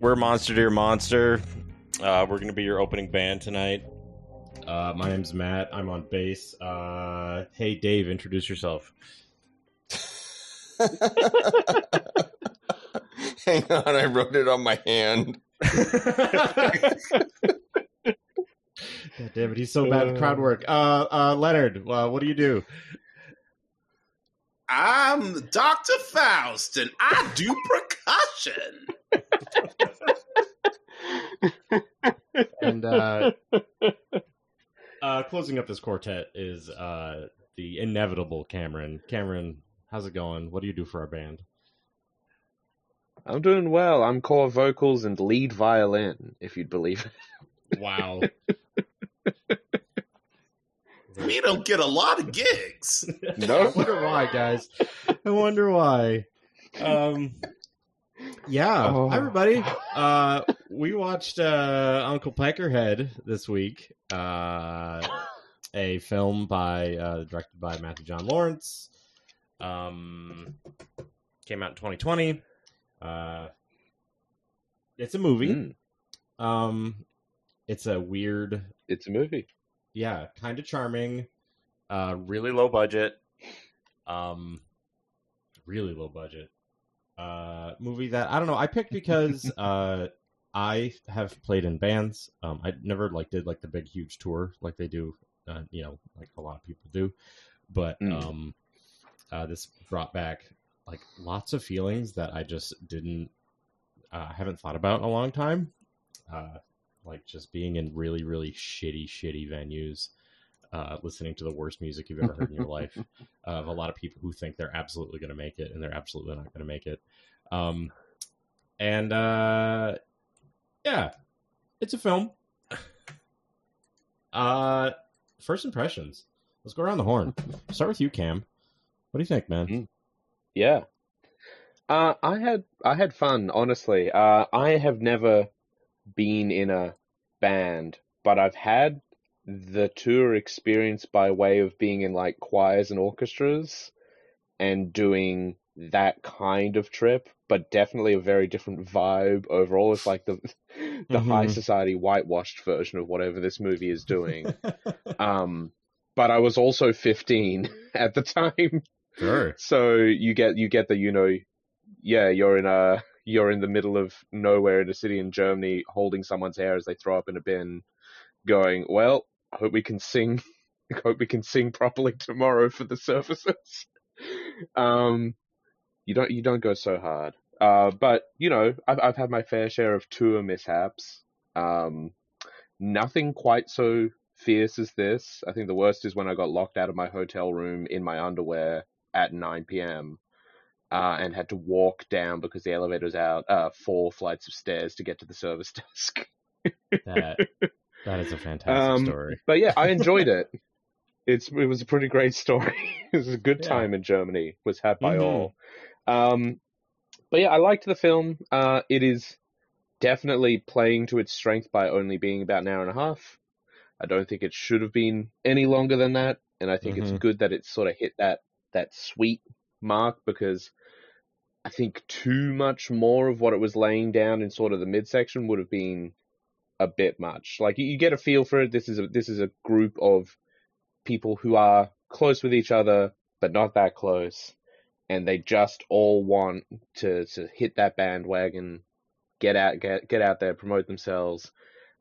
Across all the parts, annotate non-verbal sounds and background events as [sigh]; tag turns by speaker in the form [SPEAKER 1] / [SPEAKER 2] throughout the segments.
[SPEAKER 1] We're Monster Dear Monster. Uh, we're going to be your opening band tonight. Uh, my name's Matt. I'm on bass. Uh, hey, Dave, introduce yourself. [laughs]
[SPEAKER 2] Hang on, I wrote it on my hand.
[SPEAKER 1] God damn it, he's so bad at crowd work. Uh, uh, Leonard, uh, what do you do?
[SPEAKER 3] I'm Dr. Faust and I do percussion. [laughs]
[SPEAKER 1] And uh, uh, closing up this quartet is uh, the inevitable Cameron. Cameron, how's it going? What do you do for our band?
[SPEAKER 4] I'm doing well. I'm core vocals and lead violin, if you'd believe it.
[SPEAKER 1] Wow. [laughs]
[SPEAKER 3] we don't get a lot of gigs.
[SPEAKER 4] No. [laughs]
[SPEAKER 1] I wonder why, guys. I wonder why. Um, yeah.
[SPEAKER 4] Oh.
[SPEAKER 1] Hi, everybody. Uh, we watched uh, Uncle Peckerhead this week. Uh, a film by uh, directed by Matthew John Lawrence. Um, came out in 2020. Uh, it's a movie.
[SPEAKER 4] Mm,
[SPEAKER 1] Um, it's a weird
[SPEAKER 4] it's a movie.
[SPEAKER 1] yeah, kind of charming. Uh, really low budget. Um, really low budget. Uh, movie that I don't know. I picked because [laughs] uh, I have played in bands. Um, I never like did like the big huge tour like they do. Uh, you know, like a lot of people do. But
[SPEAKER 4] Mm.
[SPEAKER 1] um, uh, this brought back like lots of feelings that I just didn't. Uh, haven't thought about in a long time. Uh, like just being in really really shitty shitty venues uh, listening to the worst music you've ever heard in your [laughs] life of a lot of people who think they're absolutely going to make it and they're absolutely not going to make it um, and uh, yeah it's a film uh, first impressions let's go around the horn start with you cam what do you think man
[SPEAKER 4] Mm. Yeah. Uh, I had I had fun, honestly. Uh, I have never been in a band, but I've had the tour experience by way of being in like choirs and orchestras and doing that kind of trip, but definitely a very different vibe overall. It's like the [laughs] the high
[SPEAKER 1] Mhm.
[SPEAKER 4] society whitewashed version of whatever this movie is doing. [laughs] um, but I was also 15 [laughs] at the time.
[SPEAKER 1] sure
[SPEAKER 4] So you get you get the you know, yeah, you're in a you're in the middle of nowhere in a city in Germany, holding someone's hair as they throw up in a bin, going, well, I hope we can sing, [laughs] I hope we can sing properly tomorrow for the services. [laughs] um, you don't you don't go so hard. Uh, but you know, I've I've had my fair share of tour mishaps. Um, nothing quite so fierce as this. I think the worst is when I got locked out of my hotel room in my underwear at 9 p.m. Uh, and had to walk down because the elevator was out uh, four flights of stairs to get to the service [laughs] desk.
[SPEAKER 1] that that is a fantastic
[SPEAKER 4] Um,
[SPEAKER 1] story
[SPEAKER 4] But yeah, I enjoyed [laughs] it. It's it was a pretty great story. [laughs] it was a good
[SPEAKER 1] Yeah.
[SPEAKER 4] time in Germany. Was had by
[SPEAKER 1] Mhm.
[SPEAKER 4] all. Um, but yeah, I liked the film. Uh, it is definitely playing to its strength by only being about an hour and a half. I don't think it should have been any longer than that, and I think it's
[SPEAKER 1] Mhm.
[SPEAKER 4] good that it sort of hit that that sweet mark because I think too much more of what it was laying down in sort of the midsection would have been a bit much. Like you- get a feel for it. This is a this is a group of people who are close with each other, but not that close, and they just all want to to hit that bandwagon, get out get get out there, promote themselves,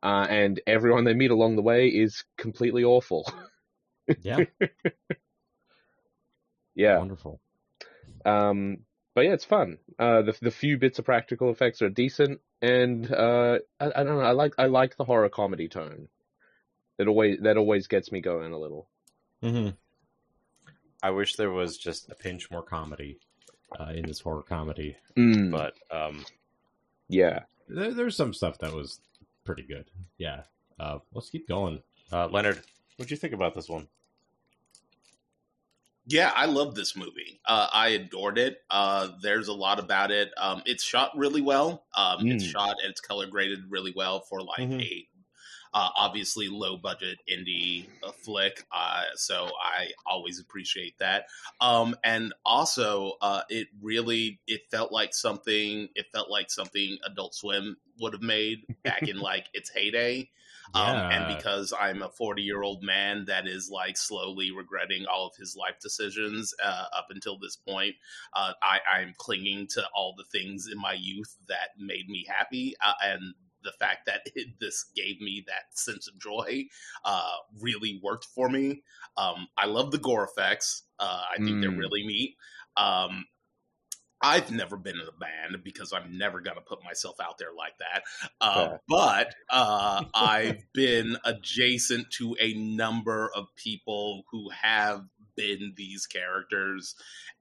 [SPEAKER 4] uh, and everyone they meet along the way is completely awful.
[SPEAKER 1] yeah [laughs]
[SPEAKER 4] yeah.
[SPEAKER 1] wonderful
[SPEAKER 4] Um, but yeah, it's fun. Uh, the the few bits of practical effects are decent, and uh, I, I don't know. I like I like the horror comedy tone. That always that always gets me going a little.
[SPEAKER 1] hmm I wish there was just a pinch more comedy uh, in this horror comedy,
[SPEAKER 4] Mm,
[SPEAKER 1] but um,
[SPEAKER 4] yeah,
[SPEAKER 5] there, there's some stuff that was pretty good. Yeah. Uh, let's keep going. Uh, Leonard, what'd you think about this one?
[SPEAKER 3] Yeah, I love this movie. Uh, I adored it. Uh, there's a lot about it. Um, it's shot really well. Um, It's
[SPEAKER 4] Mm.
[SPEAKER 3] shot and it's color graded really well for like
[SPEAKER 5] Mhm.
[SPEAKER 3] a uh, obviously low budget indie uh, flick. Uh, so I always appreciate that. Um, and also, uh, it really it felt like something. It felt like something Adult Swim would have made back in [laughs] like its heyday. Um,
[SPEAKER 5] Yeah.
[SPEAKER 3] and because I'm a 40 year old man that is like slowly regretting all of his life decisions uh, up until this point, uh, I, I'm clinging to all the things in my youth that made me happy. Uh, and the fact that [laughs] it, this gave me that sense of joy uh, really worked for me. Um, I love the gore effects, uh, I think they're
[SPEAKER 4] Mm.
[SPEAKER 3] really neat. Um, I've never been in a band because I'm never going to put myself out there like that. Uh,
[SPEAKER 4] Fair.
[SPEAKER 3] but uh, [laughs] I've been adjacent to a number of people who have been these characters.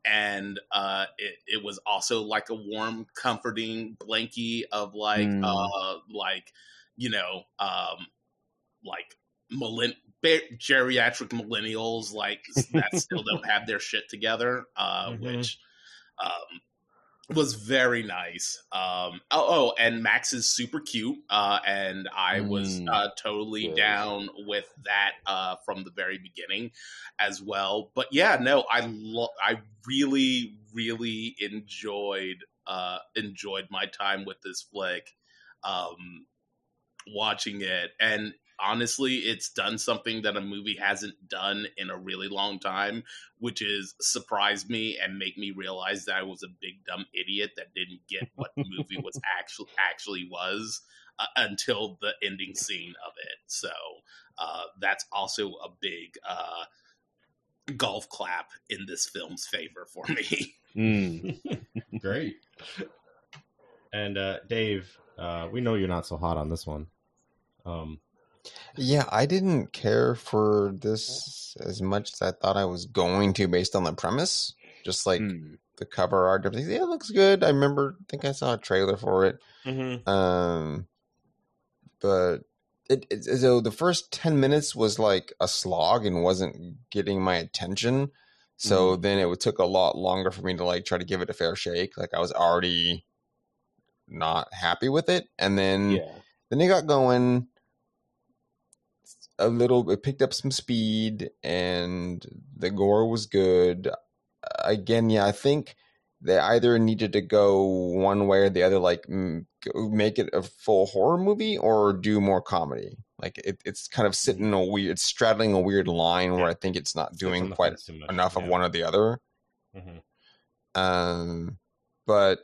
[SPEAKER 3] And uh, it, it was also like a warm, comforting blankie of like,
[SPEAKER 4] Mm.
[SPEAKER 3] uh, like, you know, um, like millen- ba- geriatric millennials like that still [laughs] don't have their shit together, uh,
[SPEAKER 5] Mhm.
[SPEAKER 3] which um, was very nice. Um, oh, oh, and Max is super cute, uh, and I was
[SPEAKER 4] Mm.
[SPEAKER 3] uh, totally
[SPEAKER 4] Yes.
[SPEAKER 3] down with that uh, from the very beginning as well. But yeah, no, I lo- I really, really enjoyed uh, enjoyed my time with this flick, um, watching it, and honestly, it's done something that a movie hasn't done in a really long time, which is surprise me and make me realize that I was a big dumb idiot that didn't get what the movie was [laughs] actually actually was uh, until the ending scene of it. So uh, that's also a big uh, golf clap in this film's favor for me.
[SPEAKER 4] Mm. [laughs]
[SPEAKER 5] Great. And uh, Dave, uh, we know you're not so hot on this one. Um,
[SPEAKER 2] Yeah, I didn't care for this as much as I thought I was going to based on the premise. Just like
[SPEAKER 4] Mm.
[SPEAKER 2] the cover art, everything. Yeah, it looks good. I remember, I think I saw a trailer for it.
[SPEAKER 5] mhm.
[SPEAKER 2] Um, but it, it so the first ten minutes was like a slog and wasn't getting my attention. So then it took a lot longer for me to like try to give it a fair shake. Like I was already not happy with it, and then
[SPEAKER 4] Yeah.
[SPEAKER 2] then it got going a little. It picked up some speed, and the gore was good. Again, yeah, I think they either needed to go one way or the other, like make it a full horror movie or do more comedy. Like it, it's kind of sitting a weird, it's straddling a weird line where I think it's not doing
[SPEAKER 5] the
[SPEAKER 2] quite enough of
[SPEAKER 5] yeah.
[SPEAKER 2] one or the other.
[SPEAKER 5] Mhm.
[SPEAKER 2] Um, but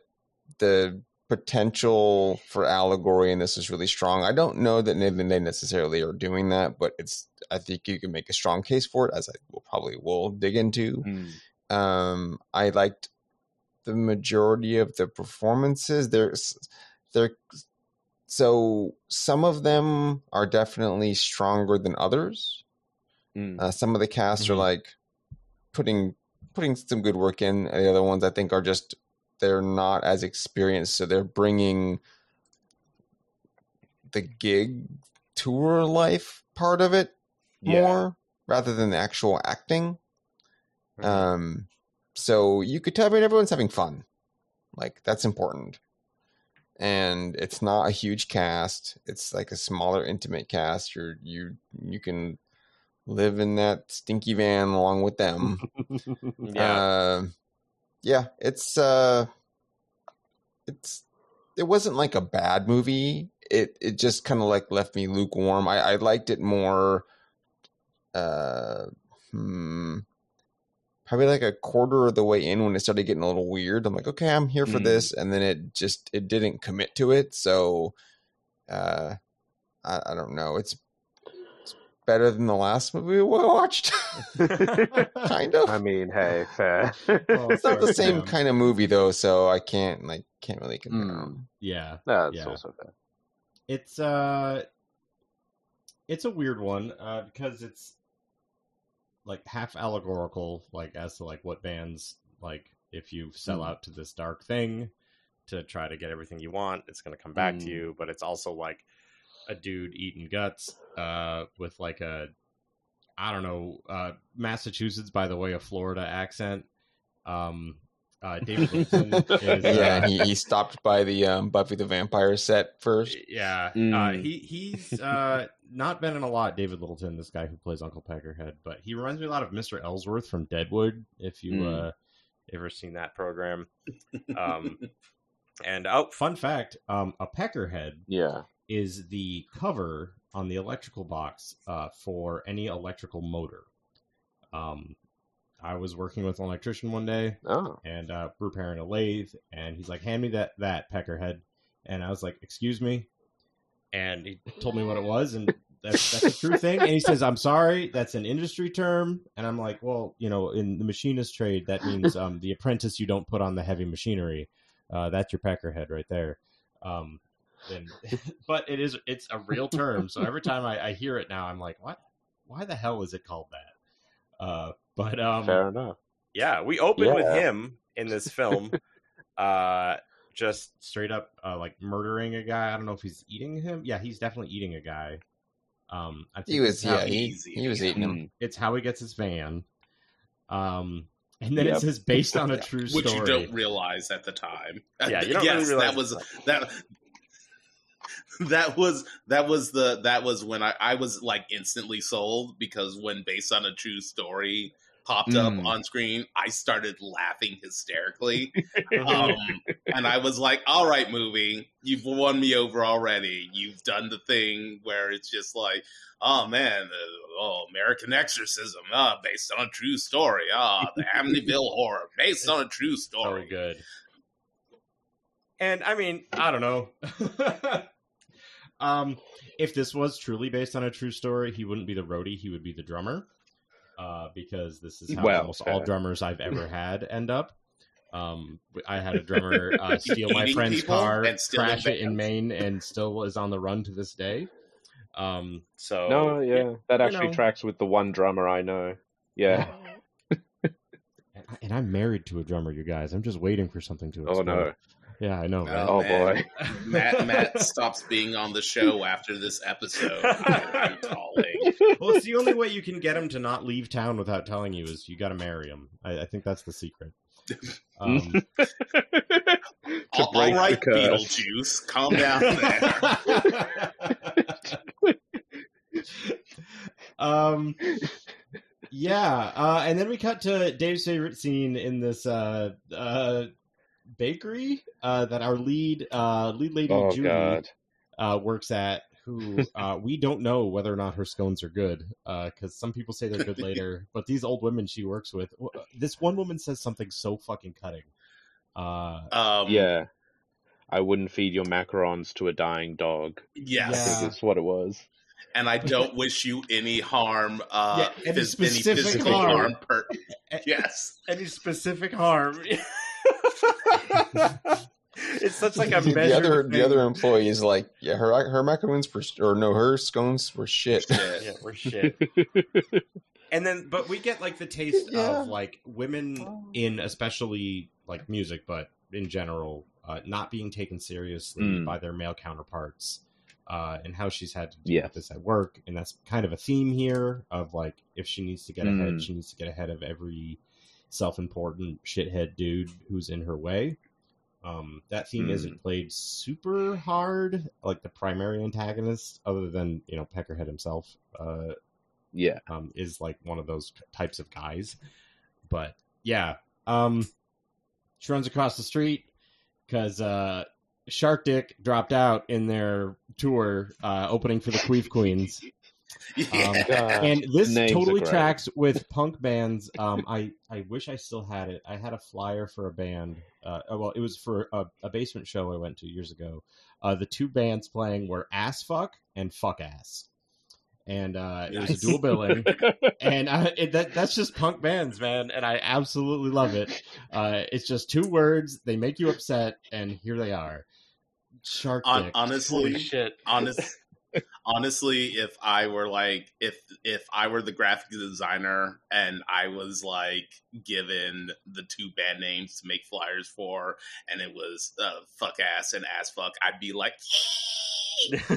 [SPEAKER 2] the potential for allegory and this is really strong. I don't know that they necessarily are doing that, but it's I think you can make a strong case for it, as I will probably will dig into.
[SPEAKER 4] Mm.
[SPEAKER 2] Um, I liked the majority of the performances. There's there so some of them are definitely stronger than others.
[SPEAKER 4] Mm.
[SPEAKER 2] Uh, some of the cast are
[SPEAKER 5] Mhm.
[SPEAKER 2] like putting putting some good work in. The other ones I think are just they're not as experienced, so they're bringing the gig tour life part of it
[SPEAKER 4] Yeah.
[SPEAKER 2] more rather than the actual acting.
[SPEAKER 5] Mhm.
[SPEAKER 2] Um, so you could tell I mean, everyone's having fun. Like that's important. And it's not a huge cast. It's like a smaller, intimate cast. You're you you can live in that stinky van along with them. [laughs]
[SPEAKER 5] yeah.
[SPEAKER 2] Uh, yeah, it's uh, it's it wasn't like a bad movie. It it just kind of like left me lukewarm. I I liked it more. Uh, hmm, probably like a quarter of the way in when it started getting a little weird. I'm like, okay, I'm here for
[SPEAKER 4] Mm.
[SPEAKER 2] this, and then it just it didn't commit to it. So, uh, I I don't know. It's it's better than the last movie we watched. [laughs] kind of.
[SPEAKER 4] I mean, hey, fair. [laughs]
[SPEAKER 5] Well,
[SPEAKER 2] it's not the same
[SPEAKER 5] yeah.
[SPEAKER 2] kind of movie though, so I can't like can't really compare
[SPEAKER 4] Mm.
[SPEAKER 2] 'em.
[SPEAKER 5] yeah.
[SPEAKER 4] no, that's
[SPEAKER 5] Yeah.
[SPEAKER 4] also fair.
[SPEAKER 5] It's uh it's a weird one uh because it's like half allegorical like as to like what bands like if you sell
[SPEAKER 2] Hmm.
[SPEAKER 5] out to this dark thing
[SPEAKER 1] to try to get everything you want. It's going to come back to
[SPEAKER 4] Mm.
[SPEAKER 1] you, but it's also like a dude eating guts uh, with like a I don't know uh, Massachusetts by the way a Florida accent. Um, uh, David [laughs] Wilson is
[SPEAKER 2] Yeah,
[SPEAKER 1] uh,
[SPEAKER 2] he, he stopped by the um, Buffy the Vampire set first.
[SPEAKER 1] yeah, uh,
[SPEAKER 4] Mm.
[SPEAKER 1] he he's uh, not been in a lot. David Littleboy, this guy who plays Uncle Peckerhead, but he reminds me a lot of Mr. Ellsworth from Deadwood. If you
[SPEAKER 4] Mm.
[SPEAKER 1] uh, ever seen that program, [laughs] um, and oh, fun fact: um, a Peckerhead
[SPEAKER 4] Yeah.
[SPEAKER 1] Is the cover on the electrical box uh, for any electrical motor. Um, I was working with an electrician one day,
[SPEAKER 4] Oh.
[SPEAKER 1] and uh, we're repairing a lathe, and he's like, "Hand me that that peckerhead," and I was like, "Excuse me," and he told me what it was, and that's that's a true thing. And he says, "I'm sorry, that's an industry term," and I'm like, "Well, you know, in the machinist trade, that means um, the apprentice you don't put on the heavy machinery. Uh, that's your peckerhead right there." Um, and, [laughs] [laughs] but it is it's a real term, so every time I, I hear it now, I'm like, "What? Why the hell is it called that?" Uh, but um,
[SPEAKER 4] Fair enough.
[SPEAKER 1] yeah, we open with him in this film, [laughs] uh, just straight up uh, like murdering a guy. I don't know if he's eating him. Yeah, he's definitely eating a guy. Um, I think
[SPEAKER 2] He was
[SPEAKER 1] it's how
[SPEAKER 2] yeah, he, he was eating him.
[SPEAKER 1] It's how he gets his van. Um, and then
[SPEAKER 4] Yep.
[SPEAKER 1] it says based on a true story, which
[SPEAKER 3] you don't realize at the time.
[SPEAKER 1] Yeah, you don't
[SPEAKER 3] yes,
[SPEAKER 1] really realize
[SPEAKER 3] that was that. [laughs] That was that was the that was when I, I was like instantly sold because when based on a true story popped up
[SPEAKER 4] Mm.
[SPEAKER 3] on screen, I started laughing hysterically. [laughs] um, and I was like, "All right, movie, you've won me over already. You've done the thing where it's just like, oh man, uh, oh American Exorcism, ah, based on a true story. Ah, the Amityville [laughs] Horror, based on a true
[SPEAKER 1] so
[SPEAKER 3] story.
[SPEAKER 1] good. And I mean, I don't know. Um, if this was truly based on a true story, he wouldn't be the roadie; he would be the drummer. Uh, because this is how
[SPEAKER 4] Well,
[SPEAKER 1] almost all drummers I've [laughs] ever had end up. Um, I had a drummer [laughs] uh, steal my friend's car,
[SPEAKER 3] and
[SPEAKER 1] crash it in. Maine, and still is on the run to this day. Um, so
[SPEAKER 4] No, yeah, that actually
[SPEAKER 1] know.
[SPEAKER 4] tracks with the one drummer I know. Yeah. [laughs]
[SPEAKER 1] And I- And I'm married to a drummer, you guys. I'm just waiting for something to
[SPEAKER 4] Oh
[SPEAKER 1] explode.
[SPEAKER 4] no.
[SPEAKER 1] Yeah, I know. right?
[SPEAKER 3] Oh,
[SPEAKER 4] Oh boy. [laughs]
[SPEAKER 3] Matt Matt stops being on the show after this episode. [laughs]
[SPEAKER 1] Well, it's the only way you can get him to not leave town without telling you is you got to marry him. I, I think that's the secret. Um, [laughs]
[SPEAKER 4] to
[SPEAKER 3] All, all
[SPEAKER 4] break
[SPEAKER 3] right,
[SPEAKER 4] the curse.
[SPEAKER 3] Beetlejuice, calm down there.
[SPEAKER 1] um, yeah, uh, and then we cut to Dave's favorite scene in this uh, uh, bakery uh, that our lead uh, lead lady
[SPEAKER 4] oh
[SPEAKER 1] Judy uh, works at. Who uh, we don't know whether or not her scones are good because some people say they're good [laughs] later, but these old women she works with, this one woman says something so fucking cutting. Uh,
[SPEAKER 3] Um,
[SPEAKER 4] Yeah. I wouldn't feed your macarons to a dying dog.
[SPEAKER 3] Yes.
[SPEAKER 1] Yeah.
[SPEAKER 4] That's what it was.
[SPEAKER 3] And I don't wish you any harm. Uh, [laughs]
[SPEAKER 1] Yeah, any
[SPEAKER 3] phys-
[SPEAKER 1] specific
[SPEAKER 3] physical [laughs]
[SPEAKER 1] harm.
[SPEAKER 3] harm. Per- yes.
[SPEAKER 1] any specific harm. [laughs] it's such like a
[SPEAKER 2] the
[SPEAKER 1] measured
[SPEAKER 2] other
[SPEAKER 1] thing.
[SPEAKER 2] the other employee is like, yeah, her her macaroons were or no, her scones were shit.
[SPEAKER 3] Shit.
[SPEAKER 1] Yeah, we're shit. [laughs] and then, but we get like the taste
[SPEAKER 2] Yeah.
[SPEAKER 1] of like women in especially like music, but in general, uh, not being taken seriously
[SPEAKER 4] Mm.
[SPEAKER 1] by their male counterparts. Uh, and how she's had to deal
[SPEAKER 4] Yes.
[SPEAKER 1] with this at work, and that's kind of a theme here of like if she needs to get ahead,
[SPEAKER 4] Mm.
[SPEAKER 1] she needs to get ahead of every self-important shithead dude who's in her way. Um, that theme
[SPEAKER 4] Mm.
[SPEAKER 1] isn't played super hard, like the primary antagonist, other than you know Peckerhead himself. Uh,
[SPEAKER 4] yeah.
[SPEAKER 1] um, is like one of those types of guys. But yeah, um, she runs across the street because uh, Shark Dick dropped out in their tour uh, opening for the Queef Queens. [laughs]
[SPEAKER 3] Yeah.
[SPEAKER 4] God.
[SPEAKER 1] And this
[SPEAKER 4] Names
[SPEAKER 1] totally tracks with punk bands. Um, I I wish I still had it. I had a flyer for a band. Uh, oh, well, it was for a, a basement show I went to years ago. Uh, the two bands playing were Ass Fuck and Fuck Ass, and uh, it was a dual billing. [laughs] and I, it, that that's just punk bands, man, and I absolutely love it. Uh, it's just two words. They make you upset, and here they are. Shark
[SPEAKER 3] Hon-
[SPEAKER 1] Dick.
[SPEAKER 3] honestly,
[SPEAKER 1] Holy shit.
[SPEAKER 3] honest, honestly, if I were like if if I were the graphic designer and I was like given the two band names to make flyers for, and it was uh, fuck ass and ass fuck, I'd be like. [laughs]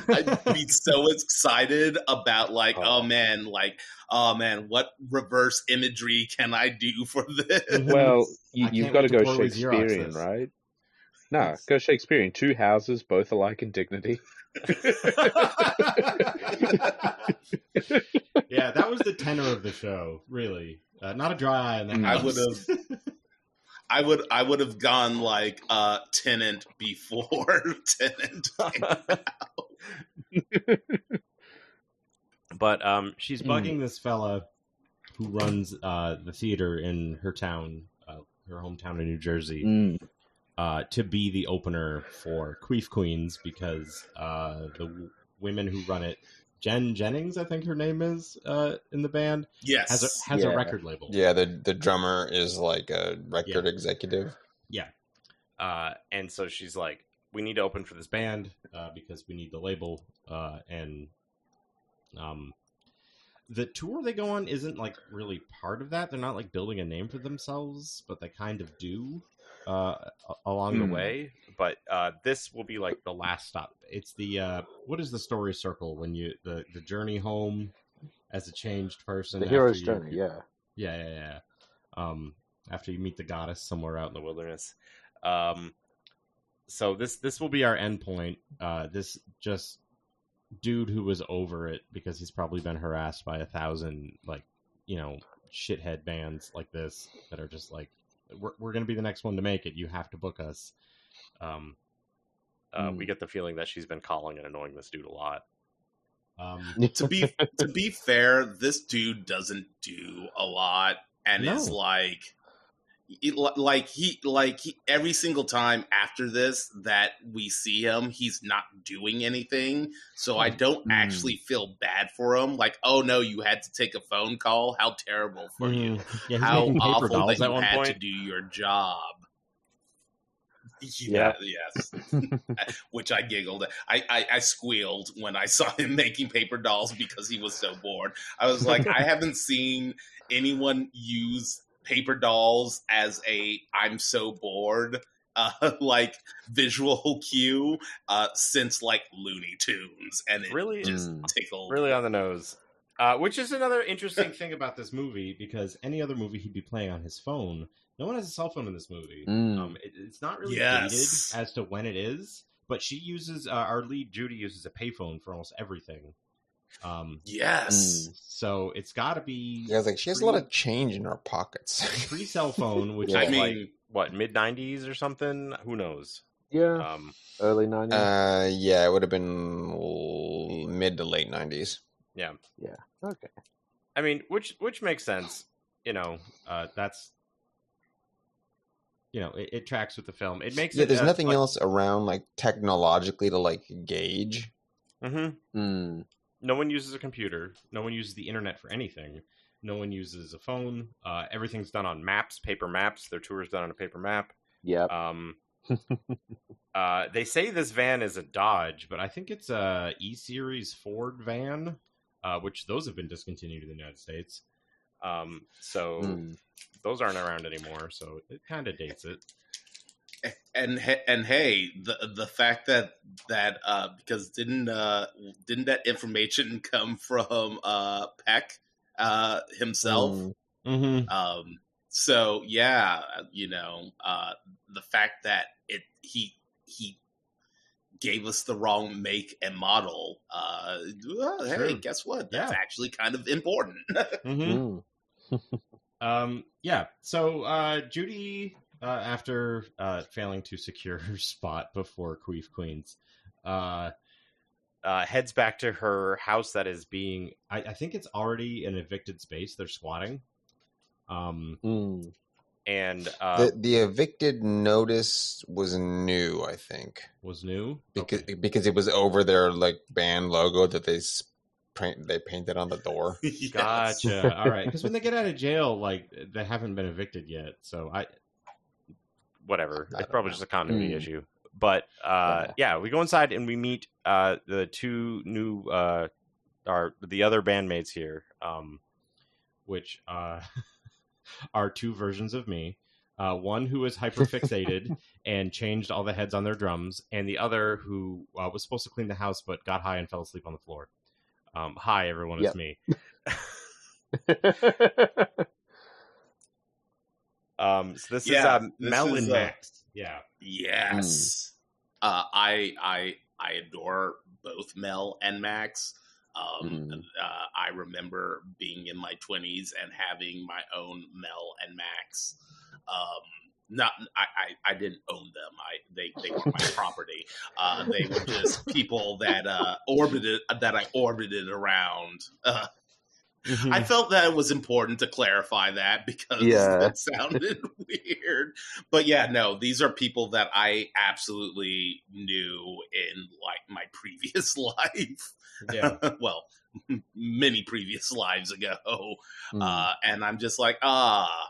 [SPEAKER 3] I'd be [laughs] so excited about like, oh.
[SPEAKER 4] Oh.
[SPEAKER 3] man, like, oh man, what reverse imagery can I do [laughs] for this?
[SPEAKER 4] Well, you, you've got to go Shakespearean, right? No, go Shakespearean. Two houses, both alike in dignity.
[SPEAKER 1] Yeah, that was the tenor of the show, really. Uh, not a dry eye in that.
[SPEAKER 3] I would've- I would I would have gone like uh tenant before [laughs] tenant.
[SPEAKER 1] but um, she's
[SPEAKER 4] Hmm.
[SPEAKER 1] bugging this fella who runs uh, the theater in her town, uh, her hometown in New Jersey,
[SPEAKER 4] Mm.
[SPEAKER 1] Uh, to be the opener for Queef Queens because uh, the w- women who run it, Jen Jennings, I think her name is uh, in the band,
[SPEAKER 3] yes.
[SPEAKER 1] has a has
[SPEAKER 4] Yeah.
[SPEAKER 1] a record label.
[SPEAKER 2] Yeah, the the drummer is like a record executive. Yeah.
[SPEAKER 1] Uh, and so she's like, "We need to open for this band uh, because we need the label." Uh, and um, the tour they go on isn't like really part of that. They're not like building a name for themselves, but they kind of do uh, along
[SPEAKER 2] Hmm.
[SPEAKER 1] the way. But uh, this will be like the last stop. It's the uh, what is the story circle when you the the journey home as a changed person.
[SPEAKER 4] The hero's
[SPEAKER 1] you-
[SPEAKER 4] journey, yeah.
[SPEAKER 1] yeah, yeah, yeah. Um, after you meet the goddess somewhere out in the wilderness. Um, so this this will be our end point. Uh, this just dude who was over it because he's probably been harassed by a thousand like you know shithead bands like this that are just like we're we're gonna be the next one to make it. You have to book us. Um, uh,
[SPEAKER 4] Hmm.
[SPEAKER 1] we get the feeling that she's been calling and annoying this dude a lot. Um, [laughs]
[SPEAKER 3] to be [laughs] to be fair, this dude doesn't do a lot, and is like, it, like he like he every single time after this that we see him, he's not doing anything. So I don't
[SPEAKER 4] Mm.
[SPEAKER 3] actually feel bad for him. Like, oh no, you had to take a phone call. How terrible for you.
[SPEAKER 1] mm, yeah,
[SPEAKER 3] How awful that you
[SPEAKER 1] one
[SPEAKER 3] had
[SPEAKER 1] point.
[SPEAKER 3] to do your job. Yeah, yes. [laughs] Which I giggled. I, I I squealed when I [laughs] saw him making paper dolls because he was so bored. I was like, I [laughs] haven't seen anyone use paper dolls as a I'm so bored [laughs] uh, like visual cue uh, since like Looney Tunes, and it
[SPEAKER 1] Really?
[SPEAKER 3] just
[SPEAKER 4] Mm.
[SPEAKER 3] tickled.
[SPEAKER 1] really on the nose. Uh, which is another interesting thing about this movie because any other movie he'd be playing on his phone. No one has a cell phone in this movie.
[SPEAKER 4] Mm.
[SPEAKER 1] Um, it, it's not really
[SPEAKER 3] Yes.
[SPEAKER 1] dated as to when it is, but she uses uh, our lead Judy uses a payphone for almost everything. Um,
[SPEAKER 3] Yes.
[SPEAKER 1] so it's got to be
[SPEAKER 2] Yeah, like, she has a lot of change in her pockets.
[SPEAKER 1] pre cell phone, [laughs] which
[SPEAKER 4] Yeah.
[SPEAKER 1] is
[SPEAKER 3] I
[SPEAKER 1] like
[SPEAKER 3] mean,
[SPEAKER 1] what mid '90s or something. Who knows?
[SPEAKER 4] Yeah,
[SPEAKER 1] Um,
[SPEAKER 4] early 90s.
[SPEAKER 2] uh, yeah, it would have been l- mid to late nineties. Yeah. Yeah.
[SPEAKER 4] okay.
[SPEAKER 1] I mean, which which makes sense. You know, uh, that's you know, it, it tracks with the film. It makes
[SPEAKER 2] Yeah,
[SPEAKER 1] it,
[SPEAKER 2] there's
[SPEAKER 1] uh,
[SPEAKER 2] nothing
[SPEAKER 1] like-
[SPEAKER 2] else around like technologically to like gauge.
[SPEAKER 1] Mhm.
[SPEAKER 4] Mm.
[SPEAKER 1] No one uses a computer. No one uses the internet for anything. No one uses a phone. Uh, everything's done on maps, paper maps. Their tour is done on a paper map.
[SPEAKER 4] Yeah.
[SPEAKER 1] Um, [laughs] uh, they say this van is a Dodge, but I think it's a E Series Ford van, uh, which those have been discontinued in the United States. Um, so
[SPEAKER 4] Mm.
[SPEAKER 1] those aren't around anymore. So it kind of dates it.
[SPEAKER 3] And and hey, the the fact that that uh because didn't uh didn't that information [laughs] come from uh Peck uh himself?
[SPEAKER 2] Mm.
[SPEAKER 1] Mm-hmm.
[SPEAKER 3] Um so yeah, you know, uh the fact that it he he gave us the wrong make and model, uh well, hey,
[SPEAKER 1] Sure.
[SPEAKER 3] guess what? That's
[SPEAKER 1] Yeah.
[SPEAKER 3] actually kind of important. [laughs]
[SPEAKER 1] Mm-hmm.
[SPEAKER 4] Mm. [laughs]
[SPEAKER 1] Um, yeah. So uh, Judy, uh, after uh, failing to secure her [laughs] spot before Queef Queens, uh, uh, heads back to her house that is being. I, I think it's already an evicted space. They're squatting. Um,
[SPEAKER 4] Mm.
[SPEAKER 1] and uh,
[SPEAKER 2] the the evicted notice was new, I think,
[SPEAKER 1] was new
[SPEAKER 2] because
[SPEAKER 1] Okay.
[SPEAKER 2] because it was over their like band logo that they s- print they painted on the door. [laughs] [laughs]
[SPEAKER 3] Yes.
[SPEAKER 1] Gotcha. All right. Because when they get out of jail, like they haven't been evicted yet. So I, whatever. It's probably
[SPEAKER 2] know.
[SPEAKER 1] just a continuity
[SPEAKER 4] Hmm.
[SPEAKER 1] issue. But uh,
[SPEAKER 4] Yeah.
[SPEAKER 1] yeah, we go inside and we meet uh, the two new uh, our the other bandmates here, um,
[SPEAKER 5] which uh, [laughs] are two versions of me. Uh, one who is hyperfixated [laughs] and changed all the heads on their drums, and the other who uh, was supposed to clean the house but got high and fell asleep on the floor. Um, hi, everyone, it's
[SPEAKER 4] Yep.
[SPEAKER 5] me. [laughs]
[SPEAKER 1] um, so this is
[SPEAKER 3] Yeah,
[SPEAKER 1] um,
[SPEAKER 3] this
[SPEAKER 1] Mel
[SPEAKER 3] is,
[SPEAKER 1] and
[SPEAKER 3] uh,
[SPEAKER 1] Max.
[SPEAKER 5] Yeah.
[SPEAKER 3] Yes. Uh, I I I adore both Mel and Max. Um,
[SPEAKER 4] Mhm.
[SPEAKER 3] uh, I remember being in my twenties and having my own Mel and Max. Um, not I, I, I didn't own them. I they, they were my [laughs] property. Uh, they were just people that uh, orbited that I orbited around. Uh, I felt that it was important to clarify that because
[SPEAKER 4] Yeah.
[SPEAKER 3] it sounded [laughs] weird. But yeah, no, these are people that I absolutely knew in like my previous [laughs] life.
[SPEAKER 5] Yeah. [laughs]
[SPEAKER 3] well, many previous lives ago.
[SPEAKER 4] Mm.
[SPEAKER 3] Uh, and I'm just like, ah,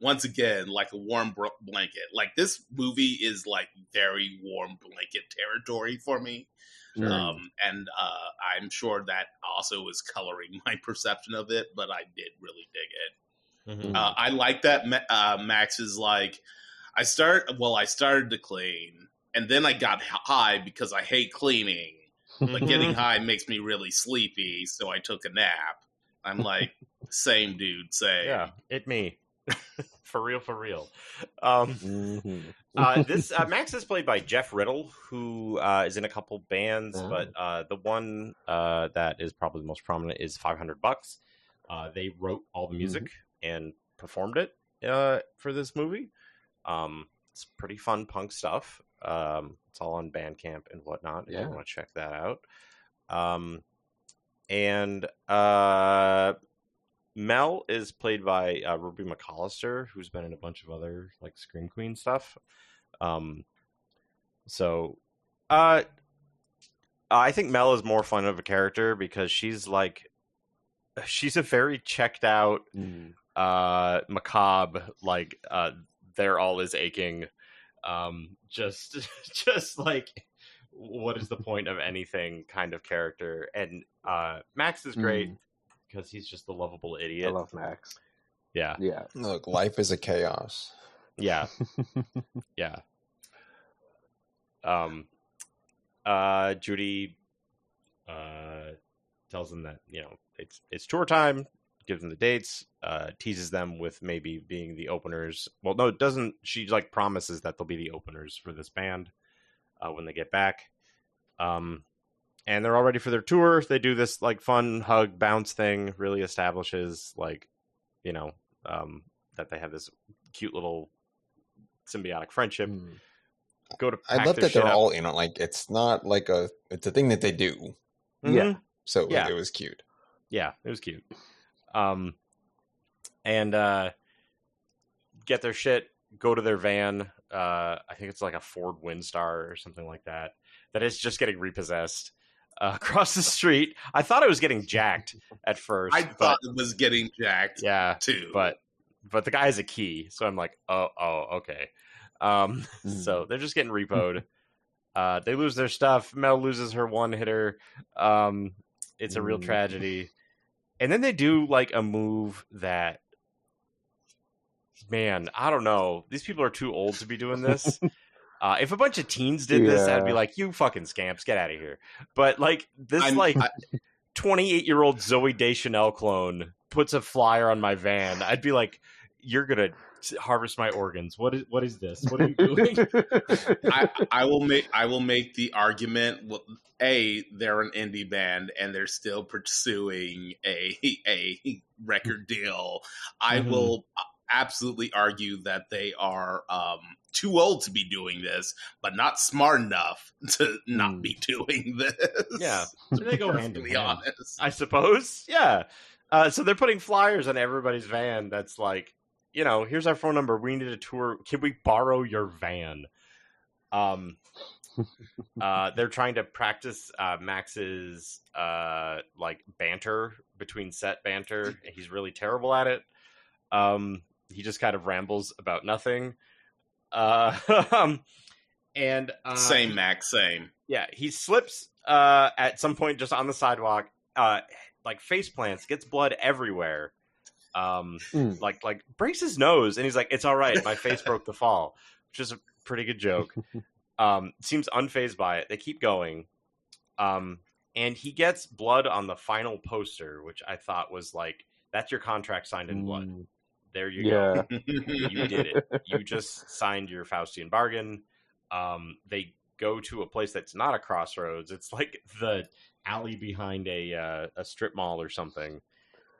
[SPEAKER 3] once again, like a warm br- blanket. Like this movie is like very warm blanket territory for me.
[SPEAKER 4] Mm.
[SPEAKER 3] Um, and uh, I'm sure that also is coloring [laughs] my perception of it, but I did really dig it.
[SPEAKER 5] Mhm.
[SPEAKER 3] Uh, I like that Ma- uh, Max is like, I start, well, I started to clean, and then I got high because I hate cleaning, but [laughs] getting high makes me really sleepy, so I took a nap. I'm like, same dude, same.
[SPEAKER 1] yeah, it me. [laughs] for real, for real. Um,
[SPEAKER 4] Mhm.
[SPEAKER 1] uh, this uh, [laughs] Max is played by Jeff Riddle, who uh, is in a couple bands,
[SPEAKER 4] Oh.
[SPEAKER 1] but uh, the one uh, that is probably the most prominent is Five Hundred Bucks.
[SPEAKER 5] Uh, they wrote all the music.
[SPEAKER 1] and performed it uh, for this movie. Um, it's pretty fun punk stuff. Um, it's all on Bandcamp and whatnot. If you want to check that out. Um, and uh, Mel is played by uh, Ruby McCollister, who's been in a bunch of other like Scream Queen stuff. Um, so, uh, I think Mel is more fun of a character because she's like, she's a very checked out,
[SPEAKER 4] Mm.
[SPEAKER 1] uh, macabre, like uh, their all is aching. Um, just, [laughs] just like, what is the point of anything kind of character? And uh, Max is great
[SPEAKER 4] Mm.
[SPEAKER 1] Because he's just the lovable idiot.
[SPEAKER 4] I
[SPEAKER 1] idiot.
[SPEAKER 4] love Max.
[SPEAKER 1] Yeah,
[SPEAKER 4] Yeah.
[SPEAKER 2] Look, life is a chaos.
[SPEAKER 1] yeah, [laughs] yeah. Um, uh, Judy uh, tells them that you know it's it's tour time. Gives them the dates. Uh, teases them with maybe being the openers. Well, no, it doesn't. She like promises that they'll be the openers for this band uh, when they get back. Um, and they're all ready for their tour. They do this like fun hug bounce thing. Really establishes like you know um, that they have this cute little symbiotic friendship.
[SPEAKER 4] Mm.
[SPEAKER 1] Go to
[SPEAKER 2] I love that they're
[SPEAKER 1] up.
[SPEAKER 2] all in on like it's not like a it's a thing that they do.
[SPEAKER 1] Mhm.
[SPEAKER 4] Yeah.
[SPEAKER 2] So
[SPEAKER 1] Yeah.
[SPEAKER 2] it was cute.
[SPEAKER 1] yeah, it was cute. Um, and uh, get their shit, go to their van. Uh, I think it's like a Ford Windstar or something like that. That is just getting repossessed uh, [laughs] across the street. I thought it was getting jacked at first.
[SPEAKER 3] I
[SPEAKER 1] but-
[SPEAKER 3] thought it was getting jacked
[SPEAKER 1] yeah,
[SPEAKER 3] too.
[SPEAKER 1] but but the guy has a key, so I'm like, oh, oh, okay. Um, [laughs] so they're just getting repoed. uh, they lose their stuff. Mel loses her one hitter. Um, it's a real
[SPEAKER 4] Mm.
[SPEAKER 1] tragedy. And then they do like a move that, man, I don't know. These people are too old to be doing this. [laughs] uh, if a bunch of teens did this, I'd be like, you fucking scamps, get out of here. But like this,
[SPEAKER 3] I'm-
[SPEAKER 1] like [laughs] 28 year old Zooey Deschanel clone puts a flyer on my van, I'd be like, "You're gonna harvest my organs."
[SPEAKER 5] What is what is this? What are you doing? [laughs]
[SPEAKER 3] I, I will make I will make the argument. Well, a they're an indie band and they're still pursuing a a record deal. I
[SPEAKER 5] Mhm.
[SPEAKER 3] will absolutely argue that they are um, too old to be doing this, but not smart enough [laughs] to not
[SPEAKER 4] Hmm.
[SPEAKER 3] be doing this.
[SPEAKER 1] Yeah.
[SPEAKER 5] So they go [laughs] hand in
[SPEAKER 3] perfectly
[SPEAKER 5] hand.
[SPEAKER 3] honest.
[SPEAKER 1] I suppose. Yeah. Uh, so they're putting flyers on everybody's van. That's like, you know, here's our phone number. We need a tour. Can we borrow your van? Um, [laughs] uh, they're trying to practice uh, Max's uh, like banter between set banter. He's really terrible at it. Um, he just kind of rambles about nothing. Uh, [laughs] um,
[SPEAKER 5] and uh,
[SPEAKER 3] same, Max. Same.
[SPEAKER 1] Yeah, he slips uh, at some point just on the sidewalk, uh, like face plants, gets blood everywhere. Um,
[SPEAKER 4] Mm.
[SPEAKER 1] like like breaks his nose, and he's like, "It's all right, my face broke the fall," which is a pretty good joke. [laughs] Um, seems unfazed by it. They keep going, um, and he gets blood on the final poster, which I thought was like, "That's your contract signed in blood."
[SPEAKER 4] Mm.
[SPEAKER 1] There you go. [laughs] You did it. You just signed your Faustian bargain. Um, they go to a place that's not a crossroads. It's like the alley behind a uh, a strip mall or something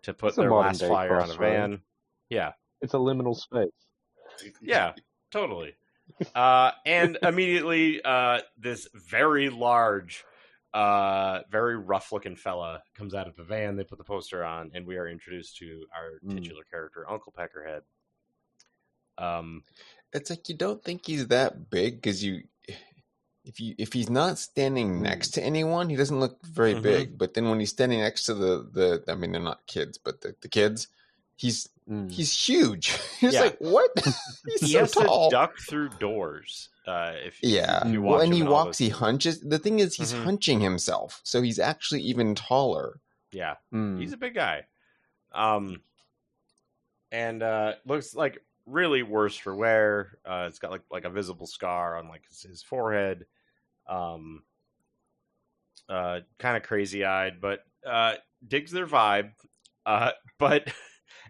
[SPEAKER 1] to put
[SPEAKER 4] It's
[SPEAKER 1] their last flyer on a van. Yeah,
[SPEAKER 4] It's a liminal space.
[SPEAKER 1] yeah, totally. Uh, and immediately, uh, this very large, uh, very rough looking fella comes out of the van. They put the poster on, and we are introduced to our
[SPEAKER 4] Mm.
[SPEAKER 1] titular character, Uncle Peckerhead. Um,
[SPEAKER 2] It's like you don't think he's that big because you, if you if he's not standing
[SPEAKER 4] Hmm.
[SPEAKER 2] next to anyone, he doesn't look very
[SPEAKER 1] Mhm.
[SPEAKER 2] big. But then when he's standing next to the the, I mean they're not kids, but the, the kids, he's
[SPEAKER 4] Mm.
[SPEAKER 2] he's huge. [laughs] He's
[SPEAKER 1] Yeah.
[SPEAKER 2] like what? [laughs] he's
[SPEAKER 1] he
[SPEAKER 2] so
[SPEAKER 1] has
[SPEAKER 2] tall.
[SPEAKER 1] to duck through doors. Uh, if
[SPEAKER 2] Yeah.
[SPEAKER 1] if you
[SPEAKER 2] Well,
[SPEAKER 1] watch
[SPEAKER 2] and he walks, he hunches. The thing is, he's
[SPEAKER 1] Mhm.
[SPEAKER 2] hunching himself, so he's actually even taller.
[SPEAKER 1] Yeah,
[SPEAKER 4] Mm.
[SPEAKER 1] he's a big guy. Um, and uh, looks like really worse for wear. Uh, it's got like like a visible scar on like his, his forehead. Um, uh, kind of crazy eyed, but uh, digs their vibe. Uh, [laughs] but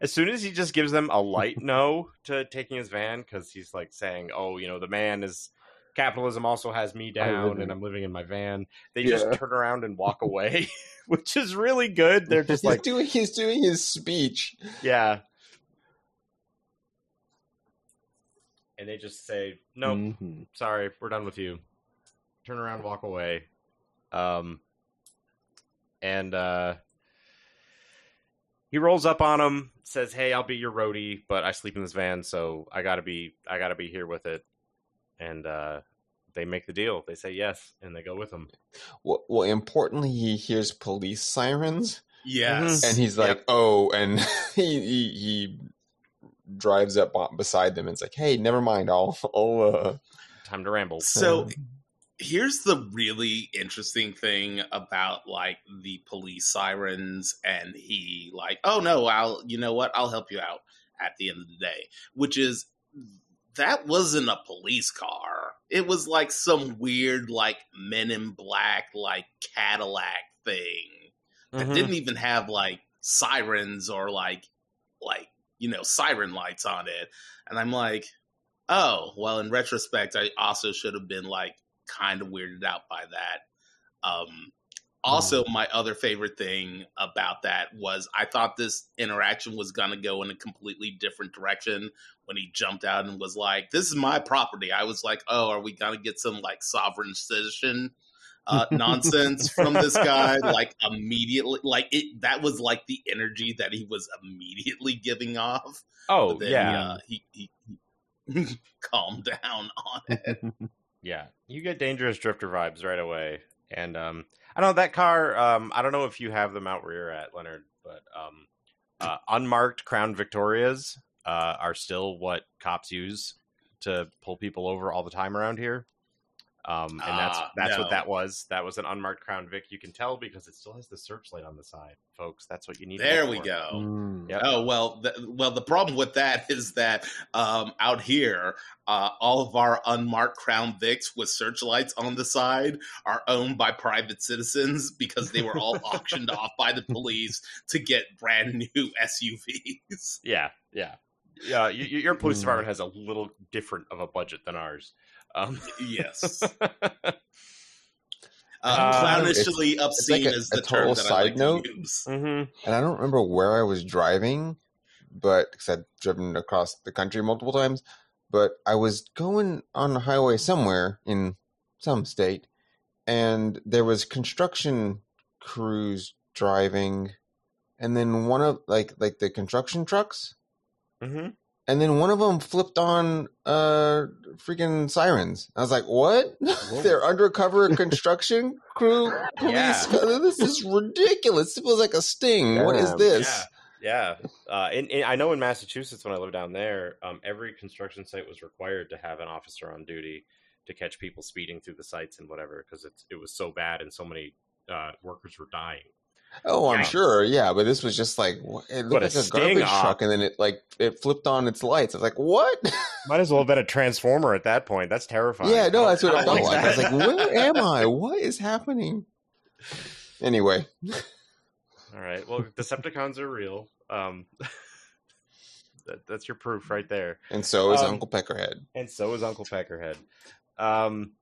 [SPEAKER 1] as soon as he just gives them a light [laughs] no to taking his van, because he's like saying, "Oh, you know, the man is." Capitalism also has me
[SPEAKER 4] I live
[SPEAKER 1] down, and I'm living in my van. They
[SPEAKER 4] Yeah.
[SPEAKER 1] just turn around and walk [laughs] away, [laughs] which is really good. They're just
[SPEAKER 2] He's
[SPEAKER 1] like,
[SPEAKER 2] doing he's doing his speech.
[SPEAKER 1] yeah. And they just say, nope,
[SPEAKER 4] Mhm.
[SPEAKER 1] sorry, we're done with you. Turn around, walk away. Um, and uh, he rolls up on him, says, "Hey, I'll be your roadie, but I sleep in this van, so I gotta be, I gotta be here with it." And uh, they make the deal. They say yes, and they go with him.
[SPEAKER 2] Well, well, importantly, he hears police sirens,
[SPEAKER 3] Yes.
[SPEAKER 2] and he's like, "Oh!" And [laughs] he he, he drives up beside them and it's like, "Hey, never mind. I'll I'll uh,
[SPEAKER 1] Time to ramble.
[SPEAKER 3] So here's the really interesting thing about like the police sirens and he like, oh no, I'll you know what, I'll help you out at the end of the day. Which is that wasn't a police car. It was like some weird like men in black like Cadillac thing that
[SPEAKER 1] Mhm.
[SPEAKER 3] didn't even have like sirens or like like you know siren lights on it and i'm like oh well in retrospect i also should have been like kind of weirded out by that. Um also my other favorite thing about that was i thought this interaction was going to go in a completely different direction when he jumped out and was like this is my property. I was like oh are we going to get some like sovereign citizen uh, [laughs] nonsense from this guy? Like immediately like it that was like the energy that he was immediately giving off.
[SPEAKER 1] Oh
[SPEAKER 3] then,
[SPEAKER 1] yeah,
[SPEAKER 3] uh, he, he, he [laughs] calmed down on it [laughs]
[SPEAKER 1] Yeah, you get dangerous drifter vibes right away. And um, I don't know that car. Um, I don't know if you have them out where you're at, Leonard, but um, uh, unmarked Crown Victorias uh, are still what cops use to pull people over all the time around here. Um, and that's
[SPEAKER 3] Ah,
[SPEAKER 1] that's
[SPEAKER 3] no.
[SPEAKER 1] what that was. That was an unmarked Crown Vic. You can tell because it still has the searchlight on the side, folks. That's what you need.
[SPEAKER 3] there
[SPEAKER 1] look
[SPEAKER 3] we
[SPEAKER 1] for.
[SPEAKER 3] go
[SPEAKER 4] Mm.
[SPEAKER 1] Yep.
[SPEAKER 3] Oh well, th- well. The problem with that [laughs] is that um, out here, uh, all of our unmarked Crown Vics with searchlights on the side are owned by private citizens because they were all auctioned [laughs] off by the police to get brand new [laughs] SUVs.
[SPEAKER 1] Yeah, yeah, yeah. y- y- Your police department has a little different of a budget than ours. Um, [laughs]
[SPEAKER 3] Yes, [laughs] uh,
[SPEAKER 1] Uh,
[SPEAKER 3] clownishly obscene
[SPEAKER 2] like a-
[SPEAKER 3] is the
[SPEAKER 2] a
[SPEAKER 3] term
[SPEAKER 2] total
[SPEAKER 3] that I
[SPEAKER 2] side
[SPEAKER 3] like
[SPEAKER 2] note.
[SPEAKER 3] to use.
[SPEAKER 1] mhm.
[SPEAKER 2] and I don't remember where I was driving, but because I've driven across the country multiple times, but I was going on a highway somewhere in some state, and there was construction crews driving, and then one of like like the construction trucks,
[SPEAKER 1] Mhm.
[SPEAKER 2] And then one of them flipped on uh freaking sirens. I was like, "What? [laughs] They're undercover [laughs] construction crew police? [laughs] This is ridiculous. It feels like a sting. What is this?"
[SPEAKER 1] Yeah, uh, and, and I know in Massachusetts when I lived down there, um, every construction site was required to have an officer on duty to catch people speeding through the sites and whatever because it it was so bad and so many uh, workers were dying.
[SPEAKER 2] Oh, I'm
[SPEAKER 1] Yeah.
[SPEAKER 2] sure. Yeah, but this was just like it looked
[SPEAKER 1] But a
[SPEAKER 2] like a garbage
[SPEAKER 1] op.
[SPEAKER 2] truck, and then it like it flipped on its lights. I was like, "What?"
[SPEAKER 1] Might as well have been a [laughs] transformer at that point. That's terrifying.
[SPEAKER 2] yeah, no, that's what
[SPEAKER 1] I
[SPEAKER 2] felt
[SPEAKER 1] like
[SPEAKER 2] like. I was like, "Where am I? [laughs] What is happening?" Anyway,
[SPEAKER 1] All right. Well, Decepticons are real. Um, [laughs] that, that's your proof right there.
[SPEAKER 2] and so is
[SPEAKER 1] Um,
[SPEAKER 2] Uncle Peckerhead.
[SPEAKER 1] And so is Uncle Peckerhead. Um,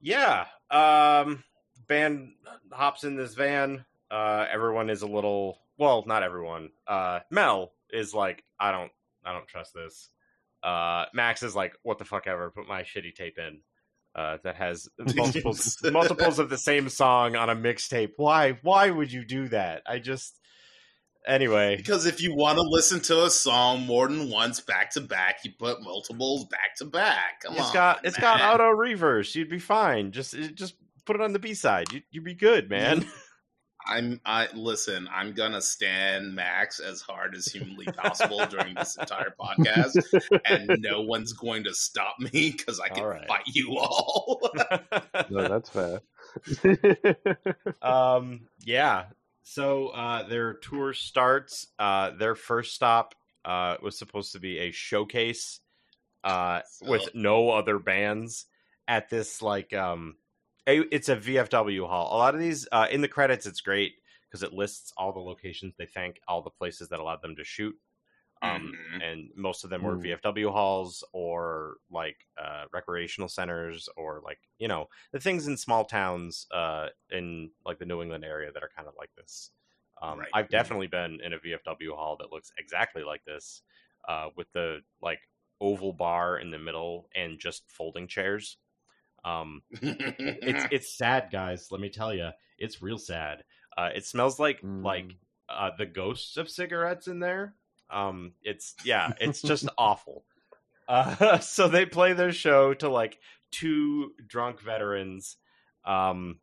[SPEAKER 1] yeah. Um, band hops in this van. Uh, everyone is a little well, not everyone. Uh, Mel is like, I don't, I don't trust this. Uh, Max is like, what the fuck ever? Put my shitty tape in. Uh, that has [laughs] multiples [laughs] multiples of the same song on a mixtape. Why? Why would you do that? I just. Anyway,
[SPEAKER 3] Because if you want to listen to a song more than once back to back, you put multiples back to back. Come
[SPEAKER 1] it's
[SPEAKER 3] on,
[SPEAKER 1] got it's got auto reverse. You'd be fine. Just it- just put it on the B side. You you'd be good, man. [laughs]
[SPEAKER 3] I'm I listen. I'm gonna stand Max as hard as humanly possible during this entire podcast, and no one's going to stop me because I can
[SPEAKER 1] All right.
[SPEAKER 3] fight you all. [laughs]
[SPEAKER 4] no, that's fair. [laughs]
[SPEAKER 1] um, yeah. So uh, their tour starts. Uh, their first stop uh, was supposed to be a showcase uh, with no other bands at this like um, a, it's a VFW hall. A lot of these uh, in the credits, it's great because it lists all the locations they thank all the places that allowed them to shoot. Um,
[SPEAKER 3] Mhm.
[SPEAKER 1] and most of them were
[SPEAKER 4] Mm.
[SPEAKER 1] VFW halls or like uh, recreational centers or like you know the things in small towns uh, in like the New England area that are kind of like this. Um,
[SPEAKER 3] Right.
[SPEAKER 1] I've definitely been in a VFW hall that looks exactly like this, uh, with the like oval bar in the middle and just folding chairs. Um, [laughs] it's it's sad, guys. Let me tell you, it's real sad. Uh, it smells like like
[SPEAKER 4] Mm.
[SPEAKER 1] uh, the ghosts of cigarettes in there. Um, it's yeah, it's [laughs] just awful. Uh, [laughs] so they play their show to like two drunk veterans, um,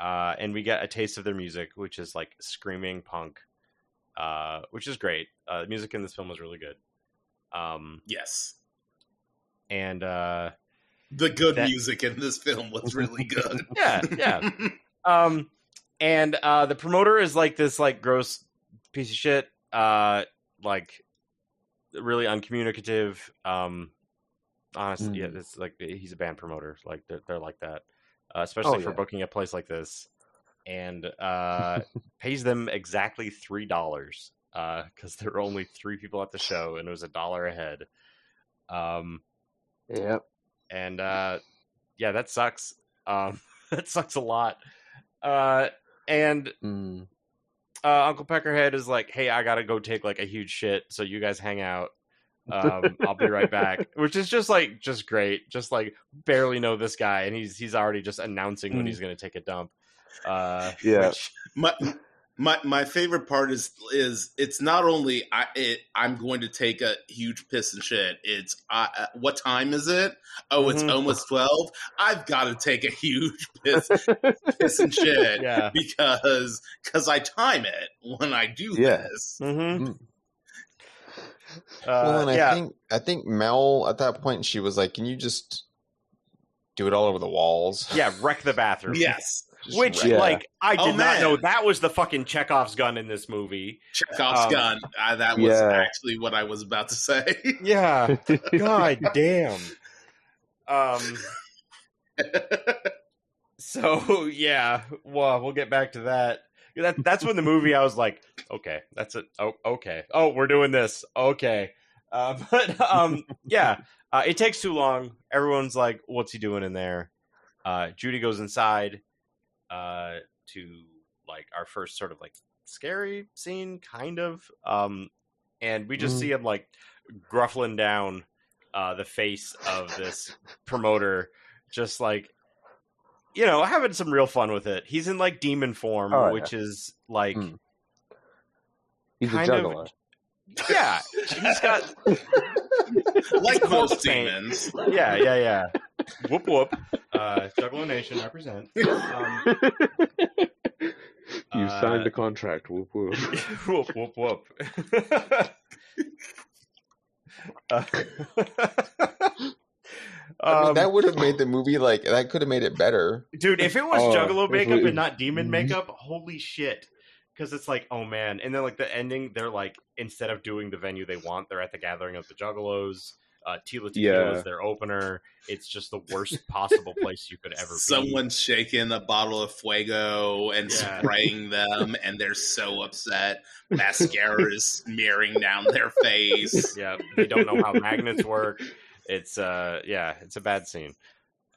[SPEAKER 1] uh, and we get a taste of their music, which is like screaming punk, uh, which is great. Uh, the music in this film was really good. Um,
[SPEAKER 3] yes,
[SPEAKER 1] and uh,
[SPEAKER 3] the good
[SPEAKER 1] That-
[SPEAKER 3] music in this film was really good. [laughs]
[SPEAKER 1] yeah, yeah. Um, and uh, the promoter is like this like gross piece of shit. Uh, like really uncommunicative. Um, honestly, yeah,
[SPEAKER 4] Mm.
[SPEAKER 1] it's like he's a band promoter. Like they're, they're like that, uh, especially
[SPEAKER 4] Oh,
[SPEAKER 1] for
[SPEAKER 4] yeah.
[SPEAKER 1] booking a place like this, and uh, [laughs] pays them exactly three dollars because there were only three people at the show, and it was a dollar a head. Um,
[SPEAKER 4] Yep.
[SPEAKER 1] And uh yeah that sucks um [laughs] that sucks a lot uh and
[SPEAKER 4] Mm.
[SPEAKER 1] uh uncle peckerhead is like hey i gotta go take like a huge shit so you guys hang out um i'll be right back [laughs] which is just like just great just like barely know this guy and he's he's already just announcing when
[SPEAKER 4] Mm.
[SPEAKER 1] he's gonna take a dump uh
[SPEAKER 4] Yeah.
[SPEAKER 1] which-
[SPEAKER 3] my [laughs] my my favorite part is is it's not only I it, I'm going to take a huge piss and shit. It's uh, uh, what time is it? Oh, it's
[SPEAKER 1] Mhm.
[SPEAKER 3] almost twelve. I've got to take a huge [laughs] piss piss and [laughs] shit
[SPEAKER 1] yeah
[SPEAKER 3] because because I time it when I do
[SPEAKER 4] Yeah.
[SPEAKER 3] this.
[SPEAKER 1] hmm
[SPEAKER 4] Mm.
[SPEAKER 2] well, and I
[SPEAKER 1] yeah
[SPEAKER 2] think I think Mel at that point she was like, "Can you just do it all over the walls?"
[SPEAKER 1] yeah wreck the bathroom
[SPEAKER 3] Yes,
[SPEAKER 2] Just
[SPEAKER 1] which
[SPEAKER 4] Yeah.
[SPEAKER 1] like i
[SPEAKER 3] Oh,
[SPEAKER 1] did not know that was the fucking chekhov's gun in this movie
[SPEAKER 3] Chekhov's
[SPEAKER 1] Um,
[SPEAKER 3] gun. Uh, that was
[SPEAKER 4] Yeah.
[SPEAKER 3] actually what I was about to say. [laughs]
[SPEAKER 1] Yeah. God [laughs] damn. Um. So yeah, well, we'll get back to that. That that's when the movie I was like, okay, that's it. Oh, okay. Oh, we're doing this. Okay. Uh, [laughs] but um, yeah, uh, it takes too long. Everyone's like, what's he doing in there? Uh, Judy goes inside uh, to like our first sort of like scary scene, kind of. Um, and we just
[SPEAKER 4] Mm.
[SPEAKER 1] see him like gruffling down uh, the face of this promoter, just like you know, having some real fun with it. He's in like demon form,
[SPEAKER 4] Oh, yeah.
[SPEAKER 1] which is like,
[SPEAKER 4] Mm. He's
[SPEAKER 1] Kind
[SPEAKER 4] a
[SPEAKER 1] of-
[SPEAKER 4] juggalo.
[SPEAKER 1] yeah, he's got, [laughs]
[SPEAKER 3] like
[SPEAKER 1] Close
[SPEAKER 3] most demons.
[SPEAKER 1] yeah, yeah, yeah. Whoop whoop. Uh, Juggalo Nation represent. Um, [laughs]
[SPEAKER 4] you
[SPEAKER 1] uh,
[SPEAKER 4] signed the contract. Whoop whoop. [laughs]
[SPEAKER 1] whoop whoop whoop. [laughs] Uh,
[SPEAKER 2] I mean,
[SPEAKER 1] Um,
[SPEAKER 2] that would have made the movie like that. Could have made it better.
[SPEAKER 1] dude if it was
[SPEAKER 4] Oh,
[SPEAKER 1] juggalo makeup
[SPEAKER 4] we-
[SPEAKER 1] and not demon
[SPEAKER 4] Mhm.
[SPEAKER 1] makeup holy shit because it's like oh man and then like the ending they're like instead of doing the venue they want they're at the gathering of the juggalos uh tila tequila
[SPEAKER 4] Yeah.
[SPEAKER 1] is their opener it's just the worst [laughs] possible place you could ever be
[SPEAKER 3] Someone's shaking a bottle of Faygo and
[SPEAKER 1] Yeah.
[SPEAKER 3] spraying them, [laughs] and they're so upset. Mascara is [laughs] smearing down their face.
[SPEAKER 1] yeah they don't know how magnets work it's uh yeah it's a bad scene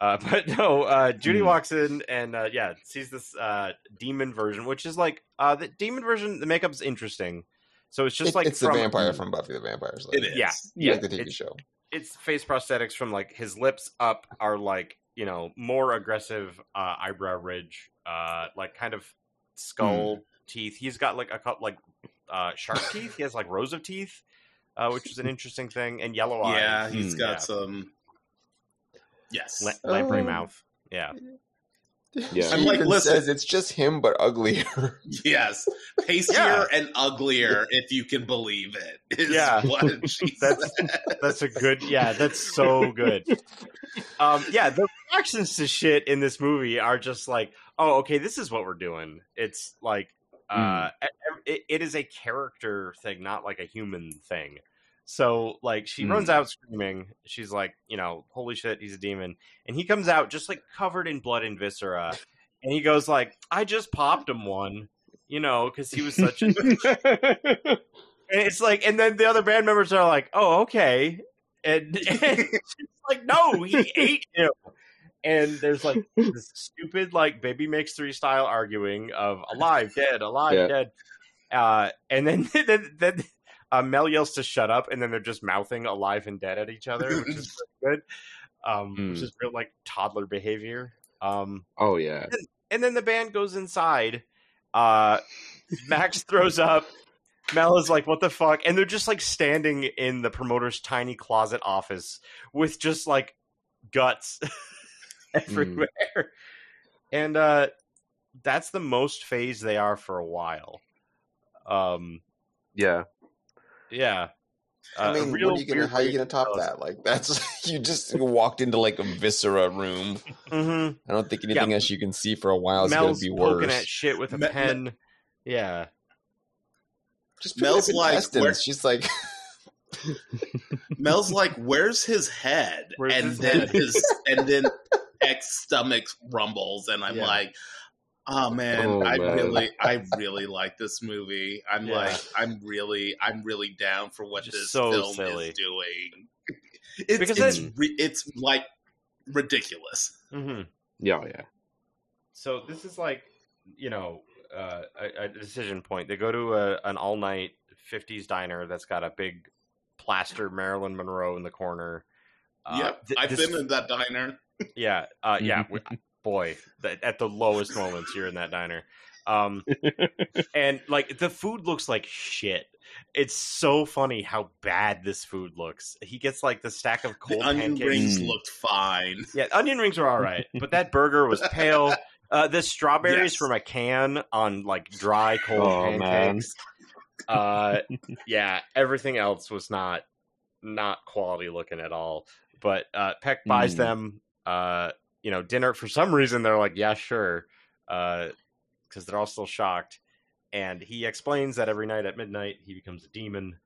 [SPEAKER 1] uh but no uh judy
[SPEAKER 4] Hmm.
[SPEAKER 1] walks in and uh yeah sees this uh demon version which is like uh the demon version the makeup's interesting so it's just
[SPEAKER 2] It-
[SPEAKER 1] like
[SPEAKER 2] it's
[SPEAKER 1] from,
[SPEAKER 2] the vampire from Buffy the Vampire Slayer.
[SPEAKER 3] It is.
[SPEAKER 1] Yeah.
[SPEAKER 4] Yeah,
[SPEAKER 2] like the TV
[SPEAKER 1] it's-
[SPEAKER 2] show.
[SPEAKER 1] It's face prosthetics from like his lips up are like you know more aggressive uh eyebrow ridge uh like kind of skull teeth he's got like a couple like uh sharp teeth he has like rows of teeth uh which is an interesting thing and yellow eyes
[SPEAKER 3] Yeah, he's
[SPEAKER 4] Hmm.
[SPEAKER 3] got
[SPEAKER 1] Yeah.
[SPEAKER 3] some. Yes.
[SPEAKER 1] La- lamprey
[SPEAKER 2] Oh.
[SPEAKER 1] mouth yeah
[SPEAKER 4] Yeah.
[SPEAKER 3] I'm like,
[SPEAKER 2] even
[SPEAKER 3] listen-
[SPEAKER 2] says it's just him, but uglier. [laughs]
[SPEAKER 3] Yes, pastier
[SPEAKER 1] Yeah.
[SPEAKER 3] and uglier, if you can believe it. Is
[SPEAKER 1] Yeah.
[SPEAKER 3] what [laughs]
[SPEAKER 1] That's-
[SPEAKER 3] said.
[SPEAKER 1] That's a good. Yeah, that's so good. Um, yeah, the reactions to shit in this movie are just like, oh, okay, this is what we're doing. It's like, uh, it, it is a character thing, not like a human thing. So, like, she
[SPEAKER 4] Hmm.
[SPEAKER 1] runs out screaming. She's like, you know, holy shit, he's a demon, and he comes out just like covered in blood and viscera, and he goes like, I just popped him one. You know, because he was such a [laughs] and it's like, and then the other band members are like, "Oh, okay," and, [laughs] and it's like, "No, he [laughs] ate him." And there's like this stupid like Baby Makes Three style arguing of alive, dead, alive,
[SPEAKER 4] Yeah.
[SPEAKER 1] dead, uh, and then then, then uh, Mel yells to shut up, and then they're just mouthing alive and dead at each [laughs] other, which is pretty good. Um, Which
[SPEAKER 4] Hmm.
[SPEAKER 1] is real like toddler behavior. Um,
[SPEAKER 4] oh yeah.
[SPEAKER 1] and then the band goes inside. Uh, Max [laughs] throws up. Mel is like, "What the fuck?" And they're just like standing in the promoter's tiny closet office with just like guts [laughs] everywhere. And uh, that's the most phased they are for a while. Um,
[SPEAKER 4] Yeah.
[SPEAKER 1] Yeah.
[SPEAKER 2] I
[SPEAKER 1] Uh,
[SPEAKER 2] mean, what are you gonna, how are you gonna top
[SPEAKER 1] tell
[SPEAKER 2] that? Like, that's [laughs] you just walked into like a viscera room. [laughs]
[SPEAKER 1] Mhm.
[SPEAKER 2] I don't think anything else you can see for a while is gonna be
[SPEAKER 1] poking
[SPEAKER 2] worse.
[SPEAKER 1] at shit with a
[SPEAKER 3] Me- me-
[SPEAKER 1] pen. yeah.
[SPEAKER 2] Just
[SPEAKER 3] Mel's like,
[SPEAKER 2] intestines.
[SPEAKER 3] where-
[SPEAKER 2] she's like, [laughs]
[SPEAKER 3] Mel's like, "Where's his head?"
[SPEAKER 1] Where's
[SPEAKER 3] and
[SPEAKER 1] his
[SPEAKER 3] then
[SPEAKER 1] head?
[SPEAKER 3] his and then X stomach rumbles, and I'm
[SPEAKER 1] Yeah.
[SPEAKER 3] like, "Oh man,
[SPEAKER 4] Oh,
[SPEAKER 3] I
[SPEAKER 4] man.
[SPEAKER 3] really, I really like this movie. I'm
[SPEAKER 1] Yeah.
[SPEAKER 3] like, I'm really, I'm really down for what
[SPEAKER 1] Just
[SPEAKER 3] this
[SPEAKER 1] so
[SPEAKER 3] film
[SPEAKER 1] silly.
[SPEAKER 3] is doing. It's
[SPEAKER 1] Because
[SPEAKER 3] it's,
[SPEAKER 4] that's-
[SPEAKER 3] re- it's like ridiculous.
[SPEAKER 1] hmm
[SPEAKER 4] Yeah. Yeah.
[SPEAKER 1] so this is like you know uh, a, a decision point they go to a, an all-night 50s diner that's got a big plaster marilyn monroe in the corner uh,
[SPEAKER 3] yep,
[SPEAKER 1] th-
[SPEAKER 3] I've
[SPEAKER 1] this-
[SPEAKER 3] been in that diner.
[SPEAKER 1] yeah uh, yeah [laughs] we, boy the, at the lowest moments you're in that diner um, [laughs] and like the food looks like shit it's so funny how bad this food looks he gets like the stack of cold
[SPEAKER 3] The onion
[SPEAKER 1] pancakes
[SPEAKER 3] rings looked fine.
[SPEAKER 1] yeah, onion rings are all right, but that burger was pale. [laughs] Uh, the strawberries
[SPEAKER 3] Yes.
[SPEAKER 1] from a can on like dry cold
[SPEAKER 4] Oh, man.
[SPEAKER 1] pancakes. Uh, yeah, everything else was not not quality looking at all. But uh, Peck buys
[SPEAKER 4] Mm.
[SPEAKER 1] them, uh, you know, dinner. For some reason, they're like, "Yeah, sure," because they're all still shocked. And he explains that every night at midnight he becomes a demon,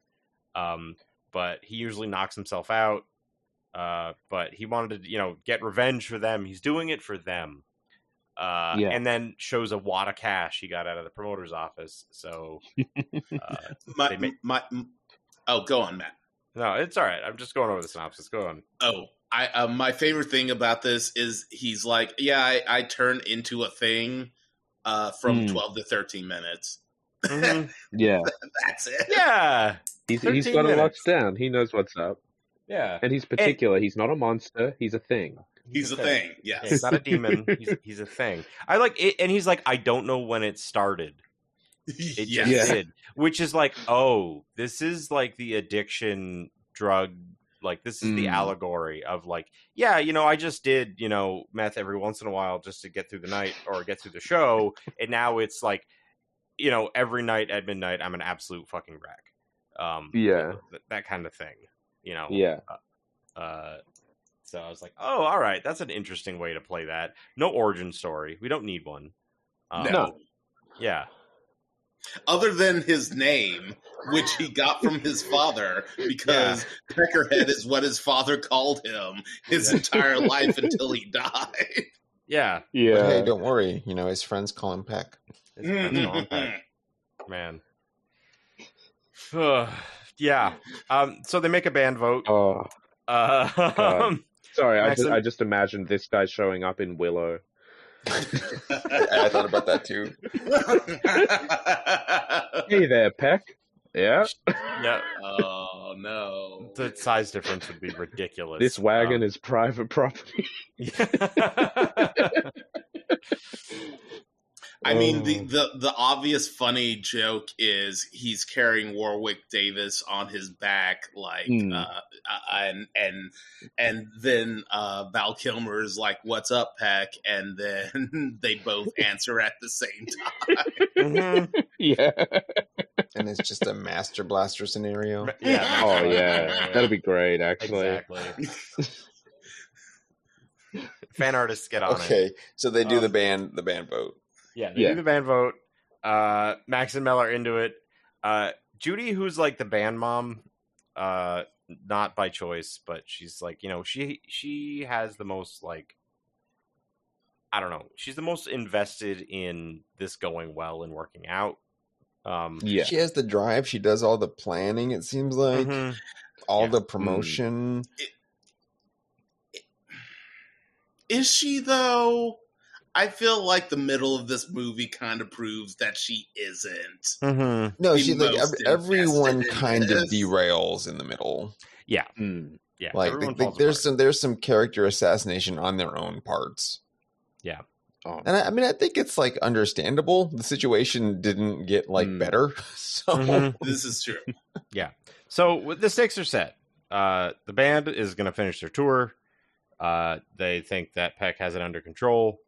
[SPEAKER 1] um, but he usually knocks himself out uh, but he wanted to, you know, get revenge for them. He's doing it for them. Uh,
[SPEAKER 4] Yeah.
[SPEAKER 1] and then shows a wad of cash he got out of the promoter's office. So, uh, [laughs]
[SPEAKER 3] My, my, oh, go on, Matt.
[SPEAKER 1] no, it's all right. I'm just going over the synopsis. Go on.
[SPEAKER 3] Oh, I uh, my favorite thing about this is he's like, yeah, I, I turn into a thing uh, from
[SPEAKER 4] Hmm.
[SPEAKER 3] twelve to thirteen minutes.
[SPEAKER 1] Mhm. [laughs]
[SPEAKER 4] Yeah.
[SPEAKER 3] That's it.
[SPEAKER 1] yeah,
[SPEAKER 4] He's he's
[SPEAKER 1] 13
[SPEAKER 4] got it locked
[SPEAKER 1] minutes.
[SPEAKER 4] down. He knows what's up,
[SPEAKER 1] yeah.
[SPEAKER 4] and he's particular. he's not a monster. He's a thing.
[SPEAKER 3] He's a thing. Yes.
[SPEAKER 1] Yeah, he's not a demon. [laughs] he's, he's a thing. I like it, and he's like, I don't know when it started. It
[SPEAKER 3] yes.
[SPEAKER 1] just
[SPEAKER 4] Yeah.
[SPEAKER 1] did, which is like, oh, this is like the addiction drug. Like this is the
[SPEAKER 4] Mm.
[SPEAKER 1] allegory of like, yeah, you know, I just did, you know, meth every once in a while just to get through the night or get through the show, [laughs] and now it's like, you know, every night at midnight, I'm an absolute fucking wreck. Um,
[SPEAKER 4] Yeah.
[SPEAKER 1] th- that kind of thing, you know.
[SPEAKER 4] Yeah.
[SPEAKER 1] Uh, So I was like, oh, all right, that's an interesting way to play that. No origin story. We don't need one. Um,
[SPEAKER 3] No.
[SPEAKER 1] Yeah.
[SPEAKER 3] Other than his name, which he got from his father, [laughs] because Peckerhead is what his father called him his entire life [laughs] until he died.
[SPEAKER 1] Yeah.
[SPEAKER 4] Yeah.
[SPEAKER 2] But hey, don't worry. You know, his friends call him Peck.
[SPEAKER 1] It's, it's on pack, man. yeah. Um. So they make a band vote.
[SPEAKER 4] oh,
[SPEAKER 1] Uh, [laughs]
[SPEAKER 4] God. sorry. I just, I just imagined this guy showing up in Willow. [laughs]
[SPEAKER 2] I thought about that too. [laughs]
[SPEAKER 4] Hey there, Peck. Yeah.
[SPEAKER 1] yeah.
[SPEAKER 3] oh no!
[SPEAKER 1] The size difference would be ridiculous.
[SPEAKER 4] This wagon
[SPEAKER 1] Um,
[SPEAKER 4] is private property. [laughs]
[SPEAKER 3] I mean, the,
[SPEAKER 4] Oh.
[SPEAKER 3] the the obvious funny joke is he's carrying Warwick Davis on his back, like,
[SPEAKER 4] Hmm.
[SPEAKER 3] uh, uh, and and and then uh, Val Kilmer is like, "What's up, Peck?" And then [laughs] they both [laughs] answer at the same time.
[SPEAKER 1] mhm. [laughs]
[SPEAKER 4] yeah.
[SPEAKER 2] And it's just a Master Blaster scenario.
[SPEAKER 1] Yeah.
[SPEAKER 4] Oh yeah. That'd be great, actually.
[SPEAKER 1] Exactly. Fan artists get on it.
[SPEAKER 2] Okay, so they do the
[SPEAKER 1] Um,
[SPEAKER 2] band the band vote.
[SPEAKER 1] Yeah, they
[SPEAKER 4] Yeah.
[SPEAKER 1] do the band vote. Uh, Max and Mel are into it. Uh, Judy, who's like the band mom, uh, not by choice, but she's like, you know, she she has the most like, I don't know, she's the most invested in this going well and working out. Um,
[SPEAKER 4] Yeah.
[SPEAKER 2] She has the drive. She does all the planning. It seems like
[SPEAKER 1] mhm.
[SPEAKER 2] all
[SPEAKER 1] Yeah.
[SPEAKER 2] the promotion.
[SPEAKER 3] Is she though? I feel like the middle of this movie kind of proves that she isn't.
[SPEAKER 1] Mhm.
[SPEAKER 2] No,
[SPEAKER 3] the
[SPEAKER 2] she like everyone kind of derails in the middle.
[SPEAKER 4] Mm.
[SPEAKER 1] Yeah,
[SPEAKER 2] Like
[SPEAKER 1] everyone
[SPEAKER 2] they- there's
[SPEAKER 1] apart.
[SPEAKER 2] some there's some character assassination on their own parts.
[SPEAKER 4] Oh,
[SPEAKER 2] And I, I mean, I think it's like understandable. The situation didn't get like
[SPEAKER 4] Mm.
[SPEAKER 2] better, [laughs] so
[SPEAKER 1] Mhm.
[SPEAKER 3] This is true. Yeah.
[SPEAKER 1] So w- the stakes are set. Uh, the band is going to finish their tour. Uh, they think that Peck has it under control,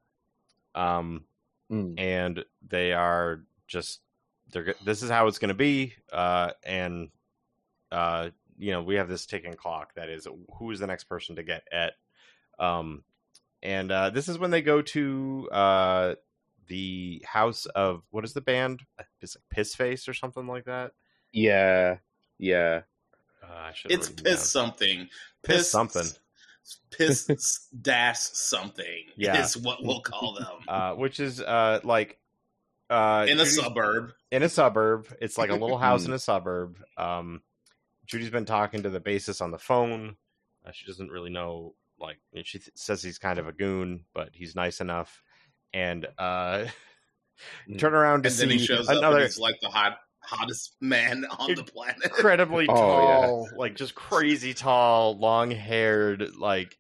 [SPEAKER 1] um,
[SPEAKER 4] Mm.
[SPEAKER 1] and they are just they're. go- This is how it's going to be, uh, and uh, you know we have this ticking clock that is who is the next person to get at. Um, and uh, this is when they go to uh, the house of what is the band? It's like Piss Face or something like that.
[SPEAKER 4] Yeah. Yeah.
[SPEAKER 1] Uh, I should
[SPEAKER 3] It's
[SPEAKER 1] written it down.
[SPEAKER 3] piss something.
[SPEAKER 1] Piss something.
[SPEAKER 3] Piss [laughs] dash something.
[SPEAKER 1] Yeah.
[SPEAKER 3] is what we'll call them [laughs]
[SPEAKER 1] uh, which is uh, like uh,
[SPEAKER 3] in a
[SPEAKER 1] Judy's-
[SPEAKER 3] suburb.
[SPEAKER 1] in a suburb. It's like a little house [laughs] in a suburb. Um, Judy's been talking to the bassist on the phone. Uh, she doesn't really know. Like she th- says, he's kind of a goon, but he's nice enough. And uh,
[SPEAKER 4] Mm.
[SPEAKER 1] turn around to
[SPEAKER 3] And then
[SPEAKER 1] see
[SPEAKER 3] he shows up
[SPEAKER 1] another
[SPEAKER 3] he's like the hot hottest [laughs] man on the planet.
[SPEAKER 1] incredibly
[SPEAKER 4] Oh,
[SPEAKER 1] tall, like just crazy tall, long haired, like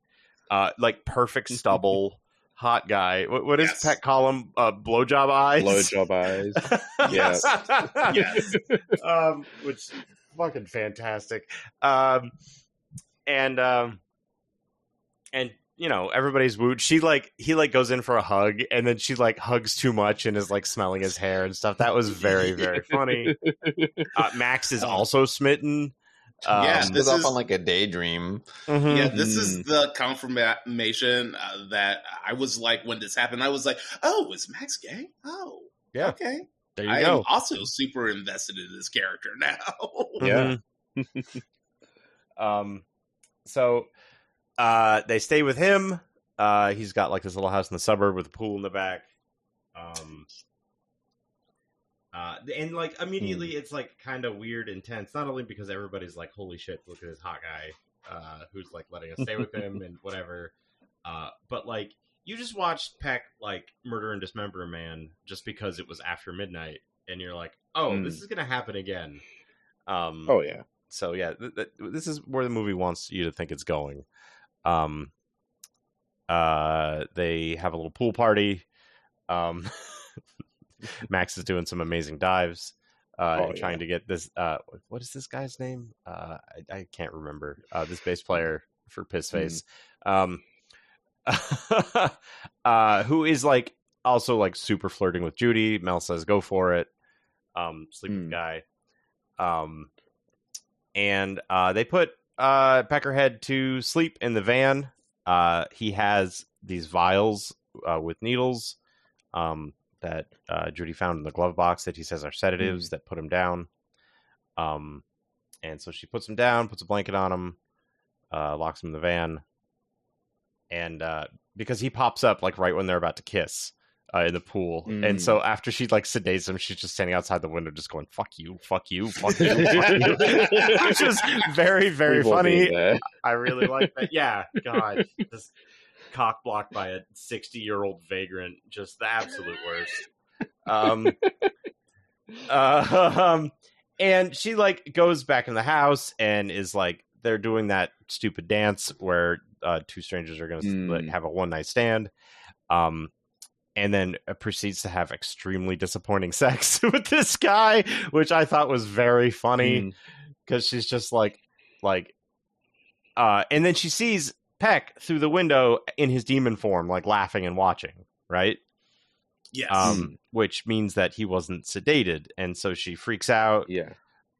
[SPEAKER 1] uh, like perfect [laughs] stubble, hot guy. What, what does
[SPEAKER 3] Yes.
[SPEAKER 1] Pet call him? Uh, blowjob eyes.
[SPEAKER 4] Blowjob eyes. [laughs] yes.
[SPEAKER 3] yes.
[SPEAKER 1] um, which fucking fantastic. Um, and um, and you know everybody's wooed. She like he like goes in for a hug, and then she like hugs too much and is like smelling his hair and stuff. That was very very funny. [laughs] Uh, Max is also smitten. Um,
[SPEAKER 3] Yeah,
[SPEAKER 2] This
[SPEAKER 3] this
[SPEAKER 2] goes off
[SPEAKER 3] is-
[SPEAKER 2] on like a daydream.
[SPEAKER 1] mhm.
[SPEAKER 3] Yeah, this is
[SPEAKER 4] Mm.
[SPEAKER 3] the confirmation uh, that I was like when this happened. I was like, "Oh, is Max gay? Oh,
[SPEAKER 1] Yeah.
[SPEAKER 3] okay."
[SPEAKER 1] There you go.
[SPEAKER 3] I
[SPEAKER 1] go.
[SPEAKER 3] am also super invested in this character now.
[SPEAKER 4] Yeah.
[SPEAKER 1] Mhm. [laughs] um, so uh, they stay with him. Uh, he's got like this little house in the suburb with a pool in the back. Um, uh, and like immediately, it's like kind of weird, intense. Not only because everybody's like, "Holy shit, look at this hot guy," uh, who's like letting us stay with [laughs] him and whatever. Uh, but like, you just watched Peck like murder and dismember a man just because it was after midnight, and you're like, "Oh,
[SPEAKER 4] Mm.
[SPEAKER 1] this is gonna happen again." Um,
[SPEAKER 4] Oh yeah.
[SPEAKER 1] so yeah, th- th- this is where the movie wants you to think it's going. Um, uh, they have a little pool party. Um, [laughs] Max is doing some amazing dives. Uh,
[SPEAKER 4] Oh,
[SPEAKER 1] trying
[SPEAKER 4] yeah.
[SPEAKER 1] to get this. Uh, what is this guy's name? Uh, I, I can't remember. Uh, this bass player for Piss
[SPEAKER 4] Hmm.
[SPEAKER 1] Face. Um, [laughs] uh, who is like also like super flirting with Judy. Mel says, "Go for it." Um, sleeping
[SPEAKER 4] Hmm.
[SPEAKER 1] guy. Um, and uh, they put uh, Peckerhead to sleep in the van. Uh, he has these vials uh, with needles um, that uh, Judy found in the glove box that he says are sedatives that put him down. Um, and so she puts him down, puts a blanket on him, uh, locks him in the van, and uh, because he pops up like right when they're about to kiss uh, in the pool, and
[SPEAKER 4] Mm.
[SPEAKER 1] so after she like sedates him, she's just standing outside the window, just going "fuck you, fuck you, [laughs] fuck you," fuck you. which is very, very
[SPEAKER 4] We've
[SPEAKER 1] funny. I really like that. Yeah, God, [laughs] this cock blocked by a sixty-year-old vagrant, just the absolute worst. Um, [laughs] uh, um, and she like goes back in the house and is like, they're doing that stupid dance where uh, two strangers are going to
[SPEAKER 4] Mm.
[SPEAKER 1] like, have a one night stand. Um, and then uh, proceeds to have extremely disappointing [laughs] sex [laughs] with this guy, which I thought was very funny
[SPEAKER 4] Mm.
[SPEAKER 1] because she's just like, like, uh, and then she sees Peck through the window in his demon form, like laughing and watching, right?
[SPEAKER 3] Yes.
[SPEAKER 1] Um, which means that he wasn't sedated, and so she freaks out.
[SPEAKER 4] Yeah.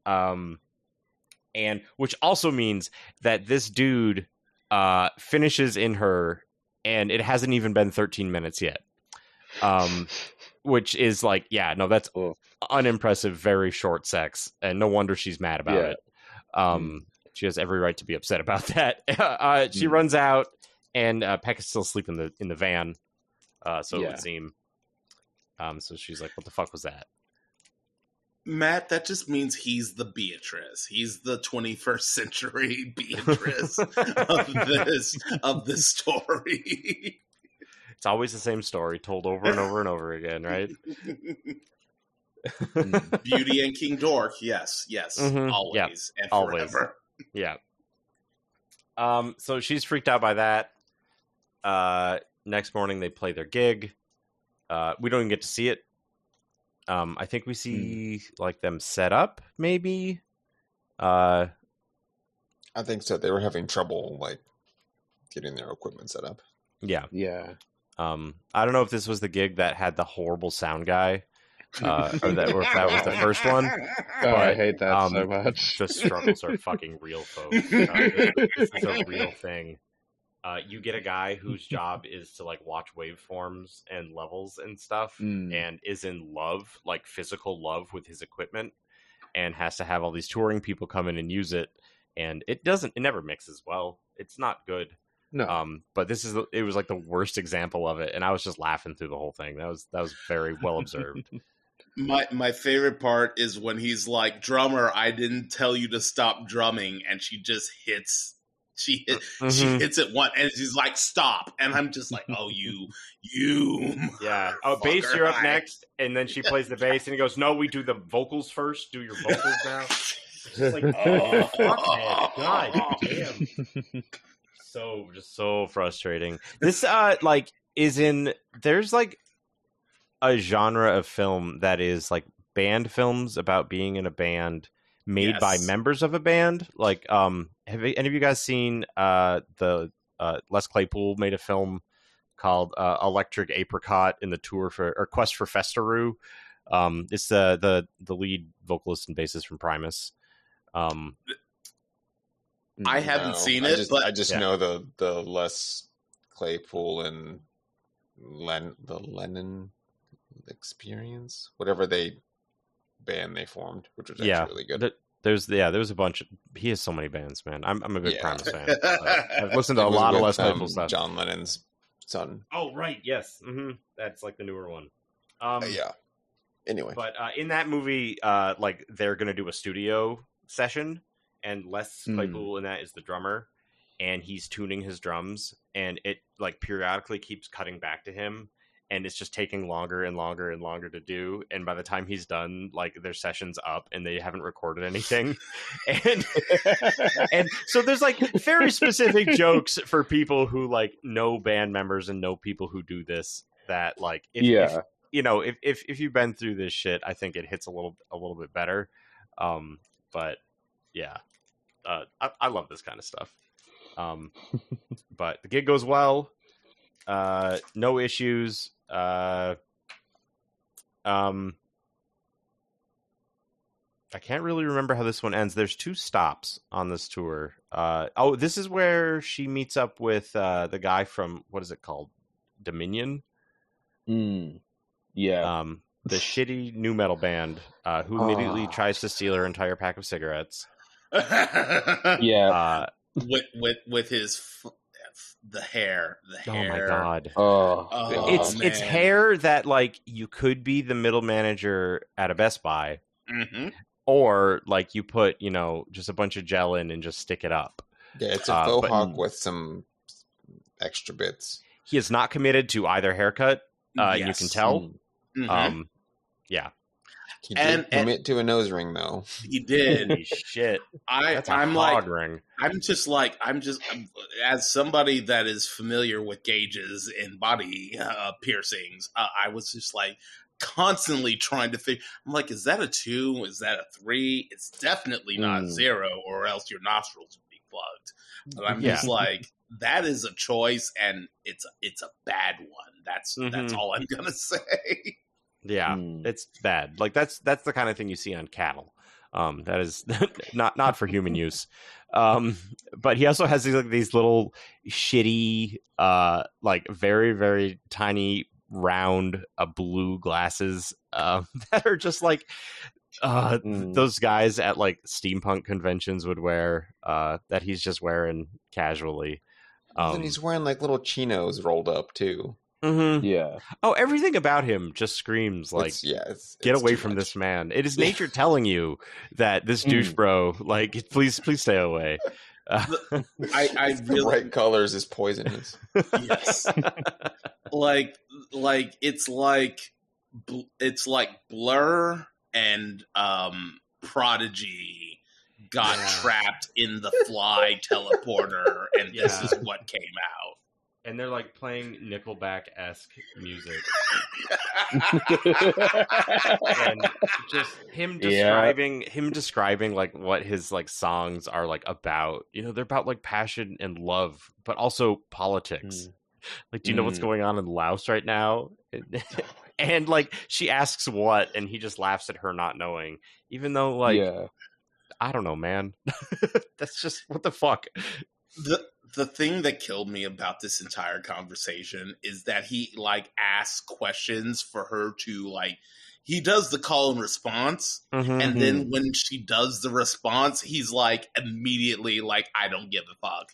[SPEAKER 1] Um, and which also means that this dude uh finishes in her, and it hasn't even been 13 minutes yet. Um, which is like, yeah, no, that's
[SPEAKER 4] Oh.
[SPEAKER 1] unimpressive, very short sex, and no wonder she's mad about
[SPEAKER 4] Yeah.
[SPEAKER 1] it. Um, she has every right to be upset about [laughs] that. [laughs] uh, she
[SPEAKER 4] Mm.
[SPEAKER 1] runs out, and uh, Peck is still asleep in the in the van. Uh, so it would seem. Um, so she's like, "What the fuck was that?"
[SPEAKER 3] Matt, that just means he's the Beatrice. He's the 21st century [laughs] Beatrice of this of this story.
[SPEAKER 1] It's always the same story told over and over and over again, right? [laughs]
[SPEAKER 3] Beauty and King Dork, yes, yes,
[SPEAKER 1] Mhm,
[SPEAKER 3] always and
[SPEAKER 1] always.
[SPEAKER 3] forever.
[SPEAKER 1] yeah. Um. So she's freaked out by that. Uh. Next morning, they play their gig. Uh. We don't even get to see it. Um. I think we see like them set up, maybe. Uh.
[SPEAKER 2] I think so. They were having trouble like getting their equipment set up.
[SPEAKER 1] Yeah.
[SPEAKER 4] Yeah.
[SPEAKER 1] Um. I don't know if this was the gig that had the horrible sound guy, uh, or that, or if that was the first one. [laughs]
[SPEAKER 4] Oh, I hate that
[SPEAKER 1] um,
[SPEAKER 4] so much.
[SPEAKER 1] the struggles are fucking real, folks. [laughs] Uh, this, this is a real thing. Uh, you get a guy whose job is to like watch waveforms and levels and stuff,
[SPEAKER 4] Mm.
[SPEAKER 1] and is in love, like physical love, with his equipment, and has to have all these touring people come in and use it, and it doesn't, it never mixes well. It's not good.
[SPEAKER 4] No.
[SPEAKER 1] Um, but this is it was like the worst example of it, and I was just laughing through the whole thing. That was that was very well observed. [laughs]
[SPEAKER 3] My my favorite part is when he's like, "Drummer, I didn't tell you to stop drumming," and she just hits. She hit, she
[SPEAKER 1] Mhm.
[SPEAKER 3] hits it one, and she's like, "Stop!" And I'm just like, "Oh, you, you." [laughs]
[SPEAKER 1] Yeah. Oh, bass,
[SPEAKER 3] motherfucker,
[SPEAKER 1] you're up
[SPEAKER 3] I-
[SPEAKER 1] next. And then she plays the [laughs] bass, and he goes, "No, we do the vocals first. Do your vocals now." It's like, oh, fuckhead. God damn. So just so frustrating. This uh like is in there's like a genre of film that is like band films about being in a band made by members of a band. Like um have any of you guys seen uh the uh Les Claypool made a film called uh, Electric Apricot in the tour for or Quest for Festeroo. Um it's the the the lead vocalist and bassist from Primus. Um
[SPEAKER 3] I haven't
[SPEAKER 2] No,
[SPEAKER 3] seen
[SPEAKER 2] I
[SPEAKER 3] it,
[SPEAKER 2] just,
[SPEAKER 3] but
[SPEAKER 2] I just
[SPEAKER 1] Yeah.
[SPEAKER 2] know the the Les Claypool and Len the Lennon experience, whatever they band they formed, which was actually
[SPEAKER 1] Yeah,
[SPEAKER 2] really good.
[SPEAKER 1] th- there's yeah, there's a bunch. Of, he has so many bands, man. I'm I'm a big
[SPEAKER 2] Yeah.
[SPEAKER 1] Primus fan. Uh, [laughs] I've listened to a
[SPEAKER 2] was
[SPEAKER 1] lot of
[SPEAKER 2] with,
[SPEAKER 1] Les Claypool
[SPEAKER 2] um,
[SPEAKER 1] stuff.
[SPEAKER 2] John Lennon's son.
[SPEAKER 1] Oh right, yes, hmm that's like the newer one. Um,
[SPEAKER 2] Uh, yeah. Anyway,
[SPEAKER 1] But uh, in that movie, uh, like they're gonna do a studio session, and Les
[SPEAKER 4] Hmm.
[SPEAKER 1] Claypool in that is the drummer, and he's tuning his drums, and it like periodically keeps cutting back to him, and it's just taking longer and longer and longer to do, and by the time he's done, like their session's up, and they haven't recorded anything, [laughs] and and so there's like very specific jokes for people who like know band members and know people who do this that like if, if
[SPEAKER 4] yeah.
[SPEAKER 1] you know if, if if you've been through this shit i think it hits a little a little bit better um but yeah uh i, I love this kind of stuff um but the gig goes well uh no issues uh um I can't really remember how this one ends. There's two stops on this tour. Uh, oh, this is where she meets up with uh, the guy from what is it called, Dominion?
[SPEAKER 4] Mm. Yeah.
[SPEAKER 1] Um, the [laughs] shitty new metal band uh, who immediately
[SPEAKER 2] Oh.
[SPEAKER 1] tries to steal her entire pack of cigarettes. [laughs]
[SPEAKER 4] yeah.
[SPEAKER 1] Uh,
[SPEAKER 3] with with with his f- the hair, the hair.
[SPEAKER 1] oh my god.
[SPEAKER 4] oh.
[SPEAKER 3] Oh,
[SPEAKER 1] it's it's hair that like you could be the middle manager at a Best Buy,
[SPEAKER 3] hmm
[SPEAKER 1] or like you put you know just a bunch of gel in and just stick it up.
[SPEAKER 2] Yeah, it's a
[SPEAKER 1] Uh,
[SPEAKER 2] faux hawk with some extra bits.
[SPEAKER 1] He is not committed to either haircut. Uh, You can tell.
[SPEAKER 4] Mm.
[SPEAKER 3] Mhm.
[SPEAKER 1] Um, yeah.
[SPEAKER 2] He
[SPEAKER 3] And-
[SPEAKER 2] did commit to a nose ring though.
[SPEAKER 3] he did.
[SPEAKER 1] Holy shit.
[SPEAKER 3] I
[SPEAKER 1] That's a
[SPEAKER 3] I'm like
[SPEAKER 1] ring.
[SPEAKER 3] I'm just like I'm just I'm, as somebody that is familiar with gauges and body uh, piercings. Uh, I was just like constantly trying to figure. I'm like, is that a two? Is that a three? It's definitely not
[SPEAKER 4] Mm.
[SPEAKER 3] zero, or else your nostrils would be plugged. But I'm
[SPEAKER 1] Yeah.
[SPEAKER 3] just like, that is a choice, and it's it's a bad one. That's that's
[SPEAKER 1] Mhm.
[SPEAKER 3] all I'm gonna [laughs] say.
[SPEAKER 1] Yeah.
[SPEAKER 4] Mm.
[SPEAKER 1] It's bad. Like that's that's the kind of thing you see on cattle. Um, that is [laughs] not not for human use. Um, but he also has these like these little shitty, uh, like very very tiny round uh, blue glasses uh, [laughs] that are just like uh,
[SPEAKER 4] Mm.
[SPEAKER 1] those guys at like steampunk conventions would wear. Uh, that he's just wearing casually.
[SPEAKER 2] and
[SPEAKER 1] Um,
[SPEAKER 2] he's wearing like little chinos rolled up too.
[SPEAKER 1] Mhm.
[SPEAKER 4] Yeah.
[SPEAKER 1] Oh, everything about him just screams like
[SPEAKER 2] It's- yeah, it's,
[SPEAKER 1] get
[SPEAKER 2] it's
[SPEAKER 1] away from
[SPEAKER 2] much.
[SPEAKER 1] this man. It is [laughs] nature telling you that this douche
[SPEAKER 4] Mm.
[SPEAKER 1] bro, like, please, please stay away. Uh,
[SPEAKER 3] I [laughs] I
[SPEAKER 2] It's the
[SPEAKER 3] really
[SPEAKER 2] bright colors is poisonous.
[SPEAKER 3] yes. [laughs] like like it's like bl- it's like blur and um prodigy got
[SPEAKER 1] Yeah.
[SPEAKER 3] trapped in the fly teleporter and this is what came out
[SPEAKER 1] and they're like playing Nickelback esque music, [laughs] and just him
[SPEAKER 4] Yeah.
[SPEAKER 1] describing him describing like what his like songs are like about. You know, they're about like passion and love, but also politics.
[SPEAKER 4] Mm.
[SPEAKER 1] Like, do you know what's
[SPEAKER 4] Mm.
[SPEAKER 1] going on in Laos right now? [laughs] and like she asks what, and he just laughs at her not knowing, even though like
[SPEAKER 4] yeah.
[SPEAKER 1] I don't know, man. [laughs] That's just what the fuck.
[SPEAKER 3] the the thing that killed me about this entire conversation is that he like asks questions for her to like he does the call and response
[SPEAKER 1] Mhm.
[SPEAKER 3] and then when she does the response he's like immediately like i don't give a fuck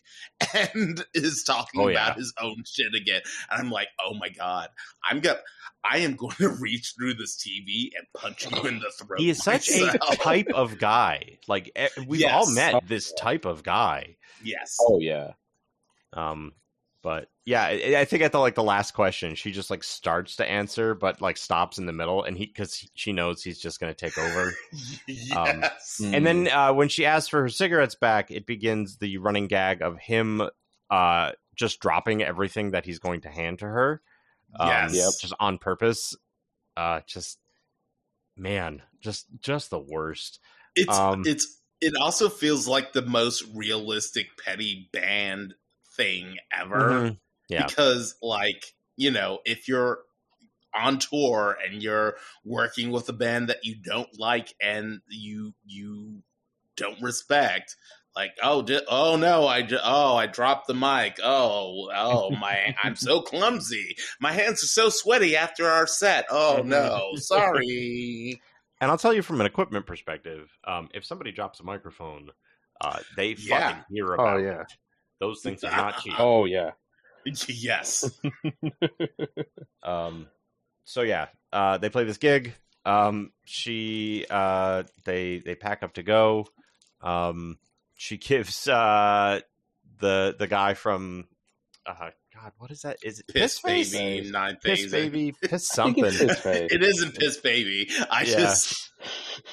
[SPEAKER 3] [laughs] and is talking
[SPEAKER 1] Oh, yeah.
[SPEAKER 3] about his own shit again and i'm like oh my god i'm gonna i am [laughs] going to reach through this tv and punch you in the throat
[SPEAKER 1] he is such a type of guy. Like eh, we've all met this type of guy.
[SPEAKER 3] yes
[SPEAKER 4] Oh yeah.
[SPEAKER 1] Um, but yeah, I, I think at the like the last question, she just like starts to answer, but like stops in the middle, and he because she knows he's just going to take over. [laughs]
[SPEAKER 3] yes
[SPEAKER 4] Mm.
[SPEAKER 1] And then uh, when she asks for her cigarettes back, it begins the running gag of him uh, just dropping everything that he's going to hand to her. Um,
[SPEAKER 3] Yes.
[SPEAKER 4] Yep.
[SPEAKER 1] Just on purpose. Uh, just man, just just the worst.
[SPEAKER 3] It's
[SPEAKER 1] Um,
[SPEAKER 3] it's it also feels like the most realistic petty band thing ever
[SPEAKER 1] Mhm. Yeah.
[SPEAKER 3] because like you know if you're on tour and you're working with a band that you don't like and you you don't respect like oh di- oh no I ju- oh I dropped the mic oh oh my I'm so [laughs] clumsy my hands are so sweaty after our set oh no sorry
[SPEAKER 1] And I'll tell you from an equipment perspective, um, if somebody drops a microphone, uh, they
[SPEAKER 3] Yeah.
[SPEAKER 1] fucking hear about
[SPEAKER 4] Oh, yeah.
[SPEAKER 1] it. Those [laughs] things are not cheap.
[SPEAKER 4] Oh yeah. [laughs]
[SPEAKER 3] yes [laughs]
[SPEAKER 1] Um, so yeah, uh, they play this gig. Um, she, uh, they they pack up to go. Um, she gives uh, the the guy from uh, God, what is that? Is it
[SPEAKER 3] piss,
[SPEAKER 1] Face?
[SPEAKER 3] baby nine
[SPEAKER 1] Piss
[SPEAKER 3] phase
[SPEAKER 1] baby, [laughs] piss something.
[SPEAKER 4] Piss
[SPEAKER 3] it isn't piss baby. I
[SPEAKER 1] Yeah.
[SPEAKER 3] just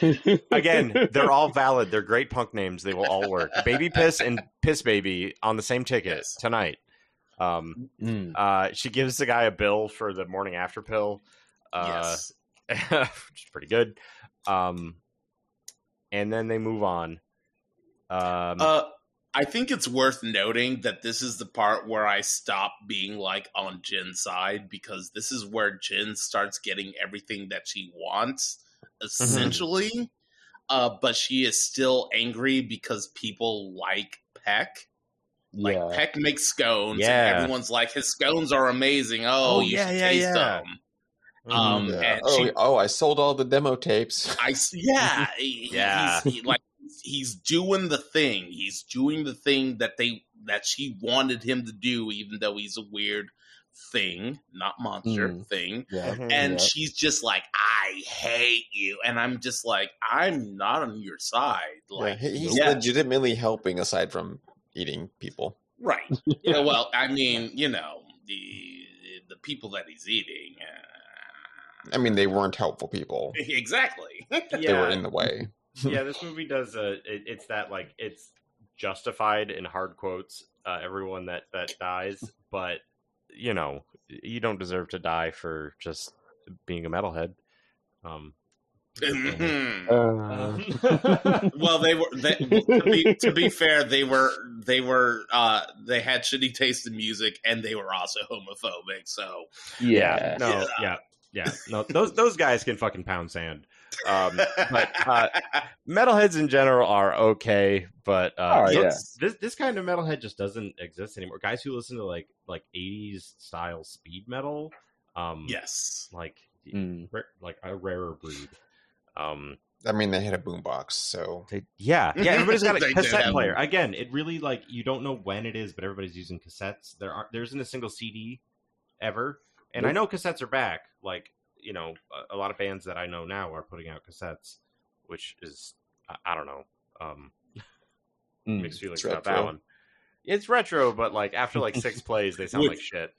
[SPEAKER 3] [laughs]
[SPEAKER 1] Again, they're all valid. They're great punk names. They will all work. Baby Piss and Piss Baby on the same ticket
[SPEAKER 3] Yes.
[SPEAKER 1] tonight. Um,
[SPEAKER 4] Mm.
[SPEAKER 1] uh, she gives the guy a bill for the morning after pill, uh,
[SPEAKER 3] yes. [laughs]
[SPEAKER 1] which is pretty good. Um, and then they move on. Um,
[SPEAKER 3] Uh, I think it's worth noting that this is the part where I stop being like on Jin's side because this is where Jin starts getting everything that she wants. Essentially, uh, but she is still angry because people like Peck. Like
[SPEAKER 4] yeah.
[SPEAKER 3] Peck makes scones,
[SPEAKER 1] Yeah.
[SPEAKER 3] and everyone's like, "His scones are amazing! Oh,
[SPEAKER 1] Oh,
[SPEAKER 3] you
[SPEAKER 1] yeah,
[SPEAKER 3] should
[SPEAKER 1] yeah,
[SPEAKER 3] taste
[SPEAKER 1] yeah.
[SPEAKER 3] them." Um,
[SPEAKER 2] Yeah.
[SPEAKER 3] and
[SPEAKER 2] Oh,
[SPEAKER 3] she-
[SPEAKER 2] oh, I sold all the demo tapes.
[SPEAKER 3] I s- yeah, [laughs]
[SPEAKER 1] Yeah.
[SPEAKER 3] He, like he's doing the thing. He's doing the thing that they that she wanted him to do, even though he's a weird thing, not monster
[SPEAKER 4] Mm.
[SPEAKER 3] thing.
[SPEAKER 4] yeah.
[SPEAKER 1] Mhm.
[SPEAKER 3] And
[SPEAKER 4] Yeah.
[SPEAKER 3] she's just like, "I hate you," and I'm just like, "I'm not on your side." Like,
[SPEAKER 2] he- he's
[SPEAKER 3] yeah.
[SPEAKER 2] legitimately helping aside from eating people.
[SPEAKER 3] right? [laughs] Yeah, well, I mean, you know, the the people that he's eating. Uh,
[SPEAKER 2] I mean, they weren't helpful people. [laughs]
[SPEAKER 3] exactly.
[SPEAKER 2] They were in the way.
[SPEAKER 1] Yeah, [laughs] this movie does uh it, it's that like it's justified in hard quotes uh, everyone that that dies, but you know you don't deserve to die for just being a metalhead. Um. [laughs] [laughs]
[SPEAKER 4] Uh,
[SPEAKER 3] Well, they were. They, to, be, to be fair, they were. They were. Uh, they had shitty taste in music, and they were also homophobic. So
[SPEAKER 4] yeah.
[SPEAKER 1] no, yeah, yeah, no, those those guys can fucking pound sand. Um, but [laughs] uh, metalheads in general are okay, but uh,
[SPEAKER 4] Oh, yeah.
[SPEAKER 1] this this kind of metalhead just doesn't exist anymore. Guys who listen to like like '80s style speed metal, um,
[SPEAKER 3] yes,
[SPEAKER 1] like
[SPEAKER 4] Mm.
[SPEAKER 1] ra- like a rarer breed. Um,
[SPEAKER 2] I mean, they had a boombox, so
[SPEAKER 1] they, yeah, yeah. Everybody's got a [laughs] cassette player. Again, it really like you don't know when it is, but everybody's using cassettes. There are there isn't a single CD ever, and I know cassettes are back. Like you know, a, a lot of bands that I know now are putting out cassettes, which is I, I don't know. Um,
[SPEAKER 4] Mm.
[SPEAKER 1] mixed feelings
[SPEAKER 2] It's
[SPEAKER 1] about that one. It's retro, but like after like six [laughs] plays, they sound
[SPEAKER 3] Would-
[SPEAKER 1] like shit.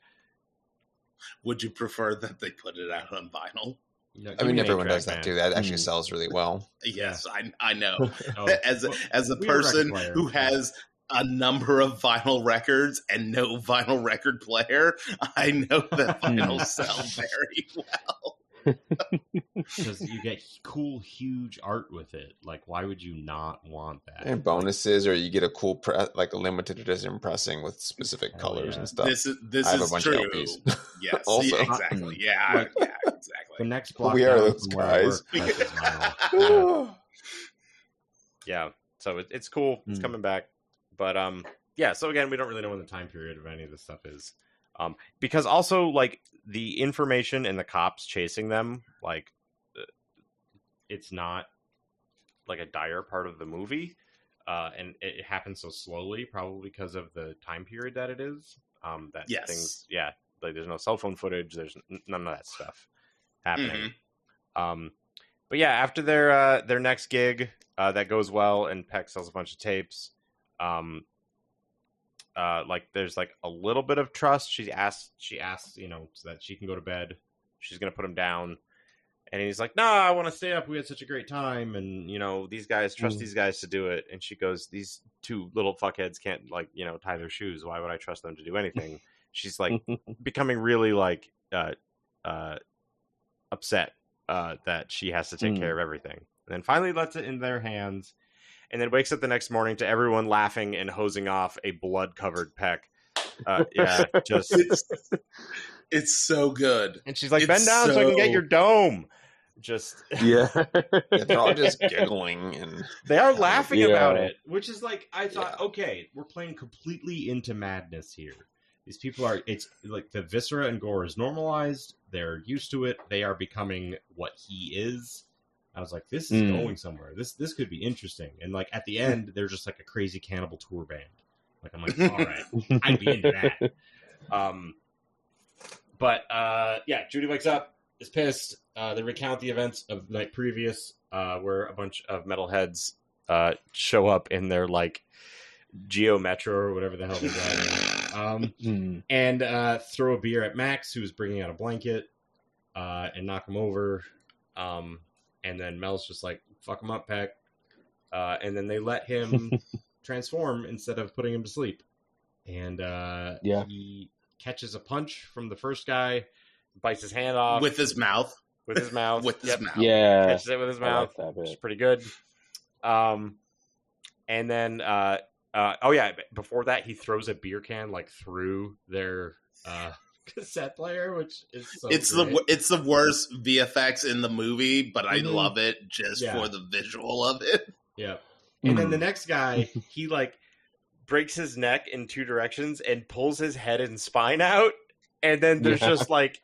[SPEAKER 3] would you prefer that they put it out on vinyl?
[SPEAKER 1] You know,
[SPEAKER 2] I mean, everyone does that
[SPEAKER 1] man.
[SPEAKER 2] too. That actually
[SPEAKER 4] Mm.
[SPEAKER 2] sells really well.
[SPEAKER 3] Yes, I, I know. [laughs]
[SPEAKER 1] Oh, [laughs]
[SPEAKER 3] as a, as a
[SPEAKER 1] we have a record
[SPEAKER 3] person who has a number of vinyl records and no vinyl record player, I know that [laughs] vinyl sell very well.
[SPEAKER 1] because you get cool, huge art with it. Like, why would you not want that?
[SPEAKER 2] And bonuses, or you get a cool, pre- like a limited edition pressing with specific
[SPEAKER 1] Hell
[SPEAKER 2] colors
[SPEAKER 1] yeah.
[SPEAKER 2] and stuff.
[SPEAKER 3] This is this
[SPEAKER 2] I have a
[SPEAKER 3] is
[SPEAKER 2] bunch of
[SPEAKER 3] true.
[SPEAKER 2] LPs. [laughs]
[SPEAKER 3] Yes,
[SPEAKER 2] Also.
[SPEAKER 3] yeah, exactly. Yeah,
[SPEAKER 1] Like-
[SPEAKER 3] yeah,
[SPEAKER 1] the next block
[SPEAKER 2] We are
[SPEAKER 1] down
[SPEAKER 2] those
[SPEAKER 1] from where I
[SPEAKER 2] guys.
[SPEAKER 1] work presses vinyl. [laughs] Yeah. yeah so it, it's cool it's
[SPEAKER 4] Mm.
[SPEAKER 1] coming back but um yeah so again we don't really know when the time period of any of this stuff is um because also like the information and the cops chasing them like uh, it's not like a dire part of the movie uh and it, happens so slowly probably because of the time period that it is um that
[SPEAKER 3] Yes.
[SPEAKER 1] things yeah like there's no cell phone footage there's none of that stuff happening um, but yeah, after their uh, their next gig, uh, that goes well, and Peck sells a bunch of tapes. Um, uh, like there's like a little bit of trust. She asks, she asks, you know, so that she can go to bed. She's gonna put him down, and he's like, "No, I want to stay up. We had such a great time, and you know, these guys trust
[SPEAKER 4] Mm.
[SPEAKER 1] these guys to do it." And she goes, "These two little fuckheads can't like you know tie their shoes. Why would I trust them to do anything?" She's like [laughs] becoming really like uh, uh, upset uh, that she has to take
[SPEAKER 4] Mm.
[SPEAKER 1] care of everything. And then finally lets it in their hands, and then wakes up the next morning to everyone laughing and hosing off a blood covered peck. Uh, yeah, [laughs] just
[SPEAKER 3] It's, it's so good.
[SPEAKER 1] and she's like,
[SPEAKER 3] It's
[SPEAKER 1] "Bend down so I can get your dome." Just [laughs]
[SPEAKER 4] yeah. [laughs]
[SPEAKER 2] Yeah, they're all just giggling and
[SPEAKER 1] they are laughing
[SPEAKER 4] Yeah.
[SPEAKER 1] about it, which is like I thought. Okay, we're playing completely into madness here. These people are. It's like the viscera and gore is normalized. They're used to it. They are becoming what he is. I was like, this is
[SPEAKER 4] Mm.
[SPEAKER 1] going somewhere. This this could be interesting. And like at the end, they're just like a crazy cannibal tour band. Like I'm like, all right, [laughs] I'd be into that. Um, but uh, yeah, Judy wakes up, is pissed. Uh, they recount the events of the night previous, uh, where a bunch of metalheads uh, show up in their like Geo Metro or whatever the hell they're driving, um, [laughs]
[SPEAKER 4] Mm.
[SPEAKER 1] and uh, throw a beer at Max, who's bringing out a blanket, uh, and knock him over. Um, and then Mel's just like, "Fuck him up, Peck," uh, and then they let him [laughs] transform instead of putting him to sleep. And uh,
[SPEAKER 4] Yeah.
[SPEAKER 1] he catches a punch from the first guy, bites his hand off
[SPEAKER 3] with his mouth.
[SPEAKER 1] with his mouth.
[SPEAKER 3] With his
[SPEAKER 1] Yep.
[SPEAKER 3] mouth.
[SPEAKER 4] Yeah.
[SPEAKER 1] Catches it with his mouth,
[SPEAKER 4] like that
[SPEAKER 1] which is pretty good. Um, and then uh, uh, oh yeah, before that he throws a beer can like through their uh cassette player, which is so
[SPEAKER 3] it's
[SPEAKER 1] great.
[SPEAKER 3] the it's the worst VFX in the movie, but I
[SPEAKER 1] Mhm.
[SPEAKER 3] love it just
[SPEAKER 1] Yeah.
[SPEAKER 3] for the visual of it. [laughs]
[SPEAKER 1] yeah. And then
[SPEAKER 4] Mm.
[SPEAKER 1] the next guy, [laughs]
[SPEAKER 6] he like breaks his neck in two directions and pulls his head and spine out and then there's
[SPEAKER 4] Yeah.
[SPEAKER 6] just like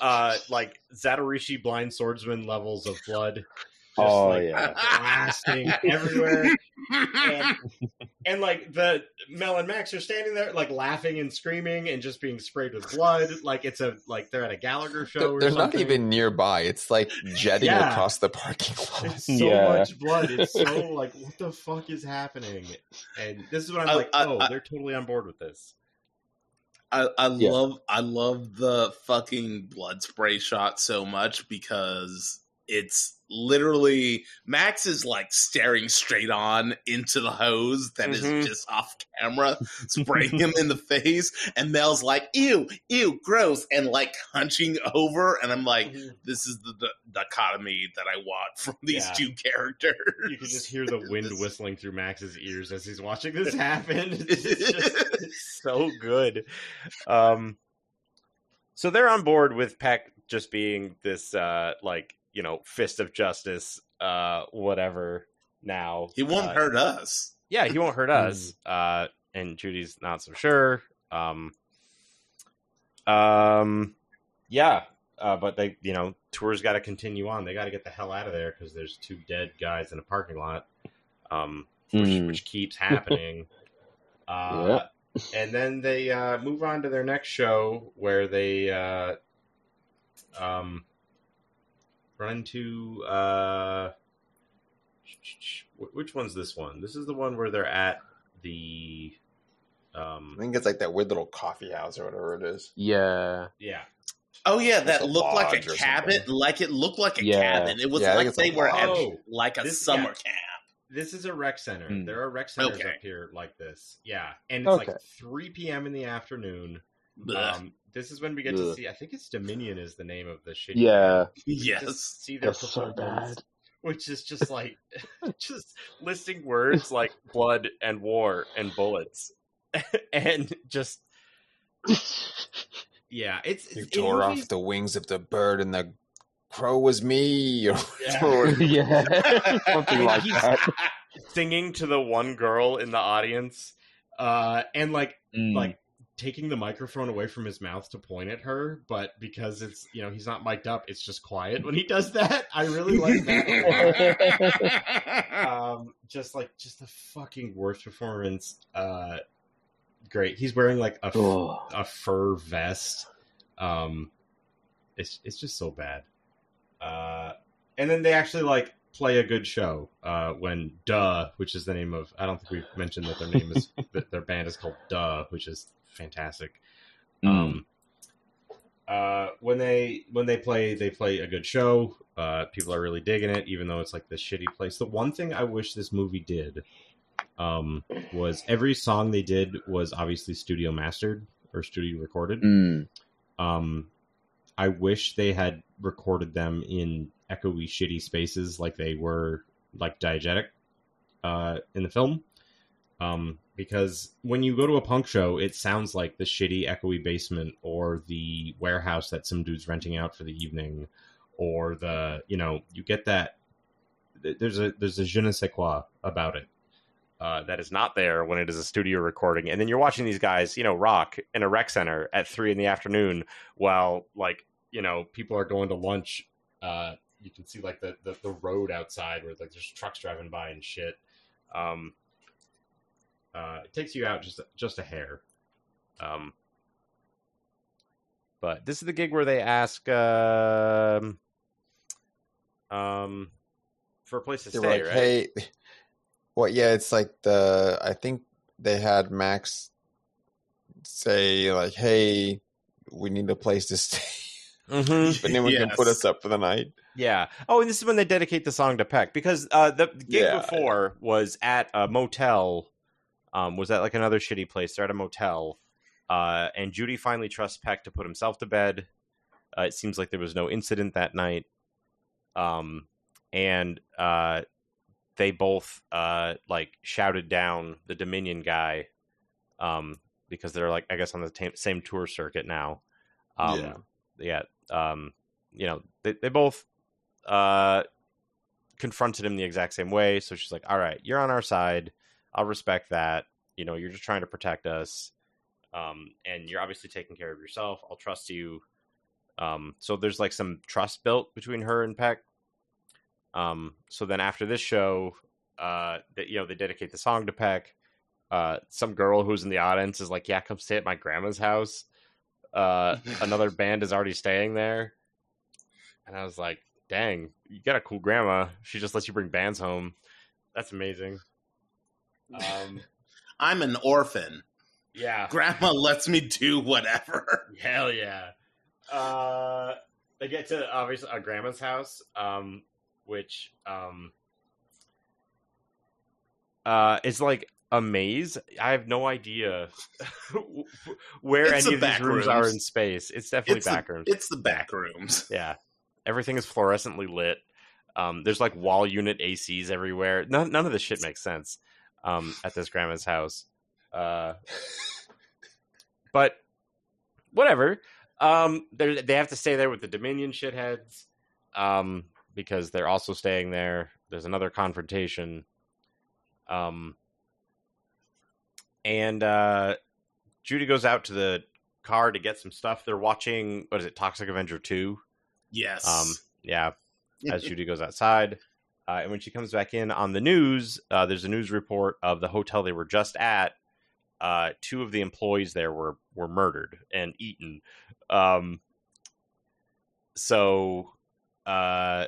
[SPEAKER 1] uh, like Zatoichi blind swordsman levels of blood, just
[SPEAKER 4] Oh
[SPEAKER 1] like
[SPEAKER 4] yeah.
[SPEAKER 1] blasting [laughs] everywhere. and, and like the Mel and Max are standing there, like laughing and screaming and just being sprayed with blood. Like it's a like they're at a Gallagher show.
[SPEAKER 2] They're,
[SPEAKER 1] or
[SPEAKER 2] they're not
[SPEAKER 1] something.
[SPEAKER 2] even nearby. It's like jetting
[SPEAKER 1] Yeah.
[SPEAKER 2] across the parking lot.
[SPEAKER 1] It's [laughs] so
[SPEAKER 4] Yeah.
[SPEAKER 1] much blood. It's so [laughs] like, what the fuck is happening? And this is when I'm
[SPEAKER 3] I-
[SPEAKER 1] like,
[SPEAKER 3] I-
[SPEAKER 1] oh,
[SPEAKER 3] I-
[SPEAKER 1] they're totally on board with this.
[SPEAKER 3] I, I
[SPEAKER 4] Yeah.
[SPEAKER 3] love I love the fucking blood spray shot so much because it's literally Max is like staring straight on into the hose that is
[SPEAKER 6] Mhm.
[SPEAKER 3] just off camera, spraying him in the face, and Mel's like, "Ew, ew, gross," and like hunching over, and I'm like, "This is the, di- dichotomy that I want from these
[SPEAKER 1] Yeah.
[SPEAKER 3] two characters."
[SPEAKER 1] You can just hear the wind whistling through Max's ears as he's watching this happen. [laughs] It's just-
[SPEAKER 6] it's so good um so they're on board with peck just being this uh like you know fist of justice uh whatever now
[SPEAKER 3] He won't
[SPEAKER 6] Uh,
[SPEAKER 3] hurt us.
[SPEAKER 6] yeah he won't hurt [laughs] us uh and judy's not so sure um um yeah uh but they you know
[SPEAKER 1] tour's got to continue on. They got to get the hell out of there because there's two dead guys in a parking lot, um, which,
[SPEAKER 4] Mm.
[SPEAKER 1] which keeps [laughs] happening. uh, And then they uh, move on to their next show where they uh, um, run into. Uh, which one's this one? This is the one where they're at the. Um,
[SPEAKER 2] I think it's like that weird little coffee house or whatever it is.
[SPEAKER 4] Yeah.
[SPEAKER 1] yeah,
[SPEAKER 3] Oh yeah, that looked like a cabin.
[SPEAKER 2] something.
[SPEAKER 3] Like it looked like a
[SPEAKER 4] Yeah.
[SPEAKER 3] cabin. It was
[SPEAKER 2] Yeah,
[SPEAKER 3] like they
[SPEAKER 2] a
[SPEAKER 3] were at like a
[SPEAKER 1] This-
[SPEAKER 3] summer
[SPEAKER 1] yeah.
[SPEAKER 3] camp.
[SPEAKER 1] This is a rec center.
[SPEAKER 4] Hmm.
[SPEAKER 1] There are rec centers
[SPEAKER 3] Okay.
[SPEAKER 1] up here like this. Yeah, and it's
[SPEAKER 4] Okay.
[SPEAKER 1] like 3 p.m. in the afternoon. Um, this is when we get to see. I think it's Dominion is the name of the shitty.
[SPEAKER 4] Yeah.
[SPEAKER 3] Yes.
[SPEAKER 1] see their
[SPEAKER 4] That's so bad.
[SPEAKER 1] which is just [laughs] like [laughs]
[SPEAKER 6] just listing words [laughs] like blood and war and bullets and just
[SPEAKER 1] yeah, it's
[SPEAKER 2] You
[SPEAKER 1] it's
[SPEAKER 2] tore
[SPEAKER 1] in
[SPEAKER 2] off
[SPEAKER 1] movies-
[SPEAKER 2] the wings of the bird, and the crow was me. Or
[SPEAKER 1] Yeah.
[SPEAKER 2] or-
[SPEAKER 4] yeah. Something like
[SPEAKER 1] he's-
[SPEAKER 4] that.
[SPEAKER 6] singing to the one girl in the audience
[SPEAKER 1] uh, and like
[SPEAKER 4] Mm.
[SPEAKER 1] like taking the microphone away from his mouth to point at her, but because it's you know he's not mic'd up, it's just quiet when he does that. I really like that. [laughs] um, just like just the fucking worst performance. Uh, great. He's wearing like a,
[SPEAKER 4] Oh.
[SPEAKER 1] a fur vest. Um, it's it's just so bad. Uh, and then they actually like play a good show. Uh, when Duh, which is the name of I don't think we've mentioned that their name is [laughs] that their band is called Duh, which is fantastic.
[SPEAKER 4] Mm.
[SPEAKER 1] Um, uh, when they when they play, they play a good show. Uh, people are really digging it, even though it's like this shitty place. The one thing I wish this movie did um, was every song they did was obviously studio mastered or studio recorded.
[SPEAKER 4] Mm.
[SPEAKER 1] Um, I wish they had recorded them in echoey, shitty spaces like they were like diegetic uh, in the film. Um, because when you go to a punk show, it sounds like the shitty, echoey basement or the warehouse that some dude's renting out for the evening, or the you know you get that. There's a there's a je ne sais quoi about it.
[SPEAKER 6] uh, that is not there when it is a studio recording. And then you're watching these guys, you know, rock in a rec center at three in the afternoon while like
[SPEAKER 1] you know people are going to lunch uh you can see like the the, the road outside where like there's trucks driving by and shit um uh it takes you out just just a hair
[SPEAKER 6] Um, but this is the gig where they ask um, um, for a place to
[SPEAKER 2] they
[SPEAKER 6] stay,
[SPEAKER 2] like,
[SPEAKER 6] right?
[SPEAKER 2] "Hey, well, yeah, it's like the I think they had Max say like, "Hey, we need a place to [laughs] stay, [laughs]
[SPEAKER 6] Mhm.
[SPEAKER 2] but then we can put us up for the night."
[SPEAKER 6] Yeah. Oh, and this is when they dedicate the song to Peck because uh, the gig
[SPEAKER 2] Yeah.
[SPEAKER 6] before was at a motel. Um, was at like another shitty place. They're at a motel, uh, and Judy finally trusts Peck to put himself to bed. Uh, it seems like there was no incident that night. Um, and uh, they both uh like shouted down the Dominion guy, um, because they're like I guess on the ta- same tour circuit now.
[SPEAKER 1] Um, yeah. Um, you know, they, they both uh, confronted him the exact same way. So she's like, all right, you're on our side. I'll respect that. You know, you're just trying to protect us. Um, and you're obviously taking care of yourself. I'll trust you. Um, so there's like some trust built between her and Peck. Um, so then after this show, uh, that you know they dedicate the song to Peck. Uh, some girl who's in the audience is like, "Yeah, come stay at my grandma's house." Uh, [laughs] another band is already staying there, and I was like, "Dang, you got a cool grandma. She just lets you bring bands home. That's amazing." Um, [laughs]
[SPEAKER 3] I'm an orphan.
[SPEAKER 1] yeah,
[SPEAKER 3] Grandma lets me do whatever. [laughs]
[SPEAKER 1] Hell yeah. Uh, they get to obviously a grandma's house, um, which um, uh, is like a maze. I have no idea [laughs] where
[SPEAKER 3] It's
[SPEAKER 1] any
[SPEAKER 3] the
[SPEAKER 1] of these
[SPEAKER 3] back
[SPEAKER 1] rooms are in space. It's definitely
[SPEAKER 3] It's the-
[SPEAKER 1] back rooms.
[SPEAKER 3] It's the back rooms.
[SPEAKER 1] Yeah, everything is fluorescently lit. Um, there's like wall unit ACs everywhere. None, none of this shit makes sense um, at this grandma's house. Uh, [laughs] but whatever. Um, they they have to stay there with the Dominion shitheads um, because they're also staying there. There's another confrontation. Um, and uh, Judy goes out to the car to get some stuff. They're watching what is it, Toxic Avenger two?
[SPEAKER 3] Yes.
[SPEAKER 1] Um, yeah, as [laughs] Judy goes outside. Uh, and when she comes back in on the news, uh, there's a news report of the hotel they were just at. Uh, two of the employees there were were murdered and eaten. Um, so, uh,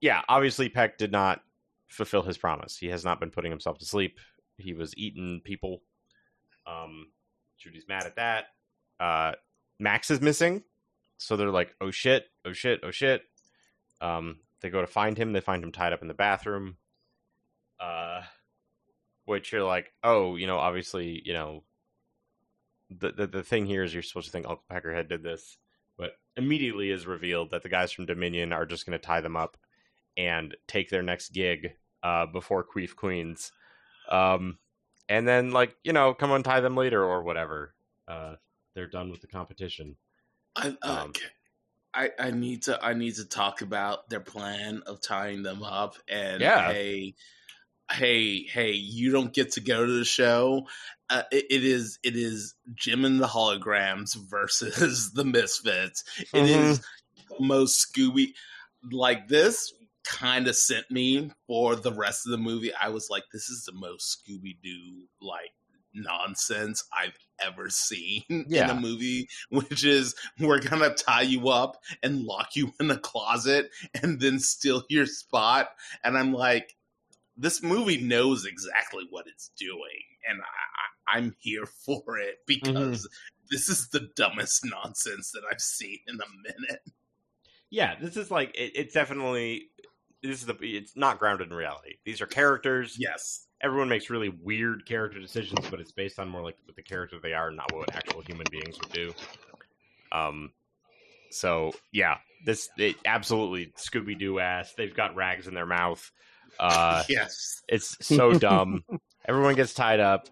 [SPEAKER 1] yeah, obviously Peck did not fulfill his promise. He has not been putting himself to sleep. He was eating people. Um, Judy's mad at that. Uh, Max is missing, so they're like, "Oh shit! Oh shit! Oh shit!" Um, they go to find him. They find him tied up in the bathroom. Uh, which you're like, oh, you know, obviously, you know, the, the the thing here is you're supposed to think Uncle Peckerhead did this, but immediately is revealed that the guys from Dominion are just going to tie them up and take their next gig uh, before Queef Queens, um, and then like you know come untie them later or whatever. Uh, they're done with the competition.
[SPEAKER 3] I, uh,
[SPEAKER 1] Um,
[SPEAKER 3] I I need to I need to talk about their plan of tying them up and
[SPEAKER 1] Yeah.
[SPEAKER 3] hey hey hey you don't get to go to the show. Uh, it, it is it is Jem and the holograms versus [laughs] the Misfits. It is most Scooby like this kind of sent me for the rest of the movie. I was like this is the most Scooby Doo like nonsense I've ever seen [laughs] in a movie which is we're gonna tie you up and lock you in a closet and then steal your spot. And i'm like this movie knows exactly what it's doing and I, i'm here for it mm-hmm. because this is the dumbest nonsense that i've seen in a minute.
[SPEAKER 1] Yeah, this is like it, it's definitely this is the it's not grounded in reality. These are characters.
[SPEAKER 3] yes
[SPEAKER 1] Everyone makes really weird character decisions, but it's based on more like what the character they are, not what actual human beings would do. Um, so yeah, this it absolutely Scooby Doo ass. They've got rags in their mouth. Uh, [laughs]
[SPEAKER 3] yes
[SPEAKER 1] it's so dumb. [laughs] Everyone gets tied up.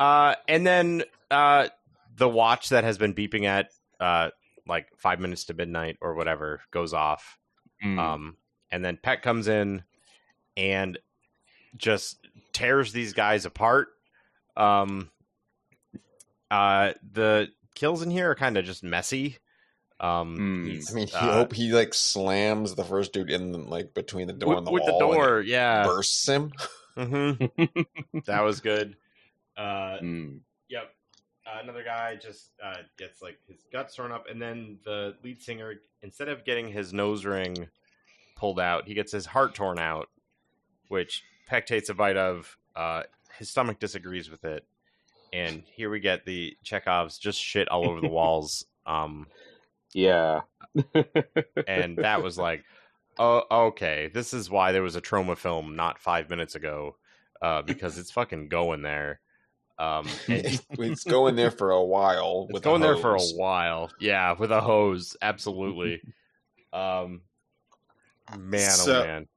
[SPEAKER 1] Uh, and then uh, the watch that has been beeping at uh, like five minutes to midnight or whatever goes off.
[SPEAKER 4] Mm.
[SPEAKER 1] Um, and then Peck comes in and just tears these guys apart. Um, uh, the kills in here are kind of just messy. Um, he's,
[SPEAKER 2] I mean, he
[SPEAKER 1] uh,
[SPEAKER 2] hope he like slams the first dude in like between the door
[SPEAKER 1] with,
[SPEAKER 2] and the
[SPEAKER 1] with the
[SPEAKER 2] wall. and
[SPEAKER 1] door,
[SPEAKER 2] it
[SPEAKER 1] yeah.
[SPEAKER 2] bursts him.
[SPEAKER 1] hmm [laughs] that was good. Uh,
[SPEAKER 4] Mm.
[SPEAKER 1] Yep. Uh, another guy just uh, gets like his guts torn up, and then the lead singer, instead of getting his nose ring pulled out, he gets his heart torn out, which Peck takes a bite of. Uh, his stomach disagrees with it, and here we get the Chekhov's just shit all over the [laughs] walls. Um,
[SPEAKER 4] Yeah.
[SPEAKER 1] and that was [laughs] like, oh, okay, this is why there was a Troma film not five minutes ago, uh, because it's fucking going there. Um, and
[SPEAKER 2] it's, going there for a while. [laughs]
[SPEAKER 1] It's going
[SPEAKER 2] the
[SPEAKER 1] there for a while. Yeah, with a hose, absolutely. um, man,
[SPEAKER 3] So-
[SPEAKER 1] oh man.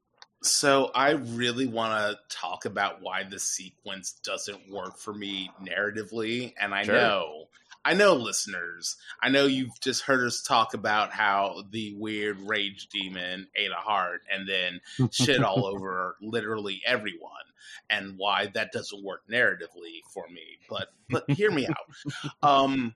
[SPEAKER 3] So I really want to talk about why this sequence doesn't work for me narratively, and I
[SPEAKER 1] Sure.
[SPEAKER 3] know, I know listeners. I know you've just heard us talk about how the weird rage demon ate a heart and then shit all [laughs] over literally everyone, and why that doesn't work narratively for me. But but hear me out. [laughs] Um,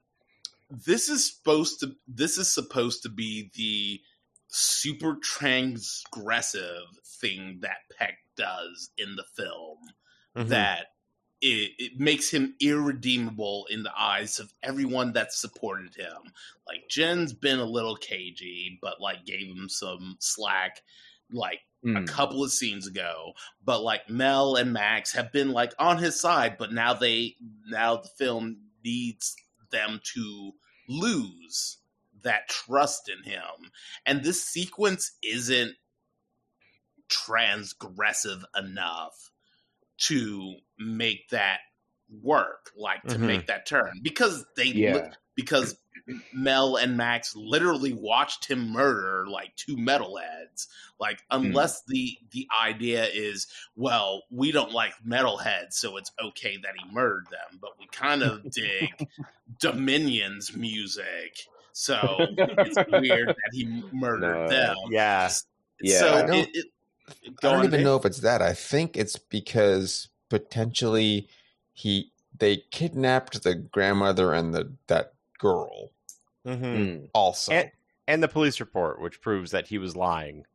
[SPEAKER 3] this is supposed to. This is supposed to be the super transgressive thing that Peck does in the film
[SPEAKER 1] Mhm.
[SPEAKER 3] that it, it makes him irredeemable in the eyes of everyone that supported him. Like Jen's been a little cagey, but like gave him some slack like a
[SPEAKER 4] Mm.
[SPEAKER 3] couple of scenes ago. But like Mel and Max have been like on his side, but now they now the film needs them to lose that trust in him. And this sequence isn't transgressive enough to make that work, like to
[SPEAKER 1] Mhm.
[SPEAKER 3] make that turn. Because they
[SPEAKER 4] Yeah.
[SPEAKER 3] because Mel and Max literally watched him murder like two metalheads. Like unless the the idea is, well, we don't like metalheads, so it's okay that he murdered them, but we kind of [laughs] dig Dominion's music. So [laughs] it's weird that he murdered
[SPEAKER 4] No.
[SPEAKER 3] them.
[SPEAKER 1] Yeah.
[SPEAKER 4] Yeah.
[SPEAKER 3] So
[SPEAKER 2] I don't-
[SPEAKER 3] it, it,
[SPEAKER 2] I don't even
[SPEAKER 3] Dave.
[SPEAKER 2] know if it's that. I think it's because potentially he they kidnapped the grandmother and the that girl
[SPEAKER 1] hmm
[SPEAKER 4] Mm.
[SPEAKER 2] also.
[SPEAKER 1] And- And the police report, which proves that he was lying.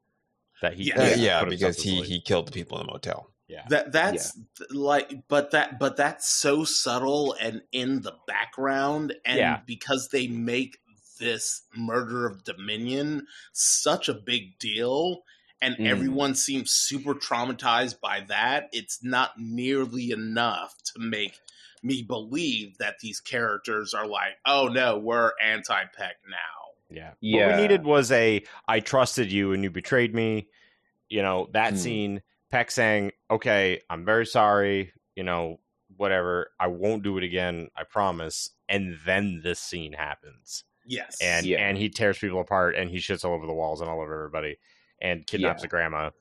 [SPEAKER 1] That he
[SPEAKER 3] Yeah.
[SPEAKER 2] Yeah, because he he killed the people in the motel.
[SPEAKER 1] yeah.
[SPEAKER 3] That that's like, but that but that's so subtle and in the background, and
[SPEAKER 1] Yeah.
[SPEAKER 3] because they make this murder of Dominion such a big deal, and
[SPEAKER 4] Mm.
[SPEAKER 3] everyone seems super traumatized by that, it's not nearly enough to make me believe that these characters are like, oh no, we're anti Peck now.
[SPEAKER 1] Yeah.
[SPEAKER 4] yeah.
[SPEAKER 1] What we needed was a I trusted you and you betrayed me. You know, that
[SPEAKER 2] Hmm.
[SPEAKER 1] scene, Peck saying, Okay, I'm very sorry, you know, whatever. I won't do it again, I promise. And then this scene happens.
[SPEAKER 3] Yes,
[SPEAKER 1] And
[SPEAKER 4] Yeah.
[SPEAKER 1] and he tears people apart and he shits all over the walls and all over everybody and kidnaps
[SPEAKER 4] Yeah.
[SPEAKER 1] the grandma. Uh,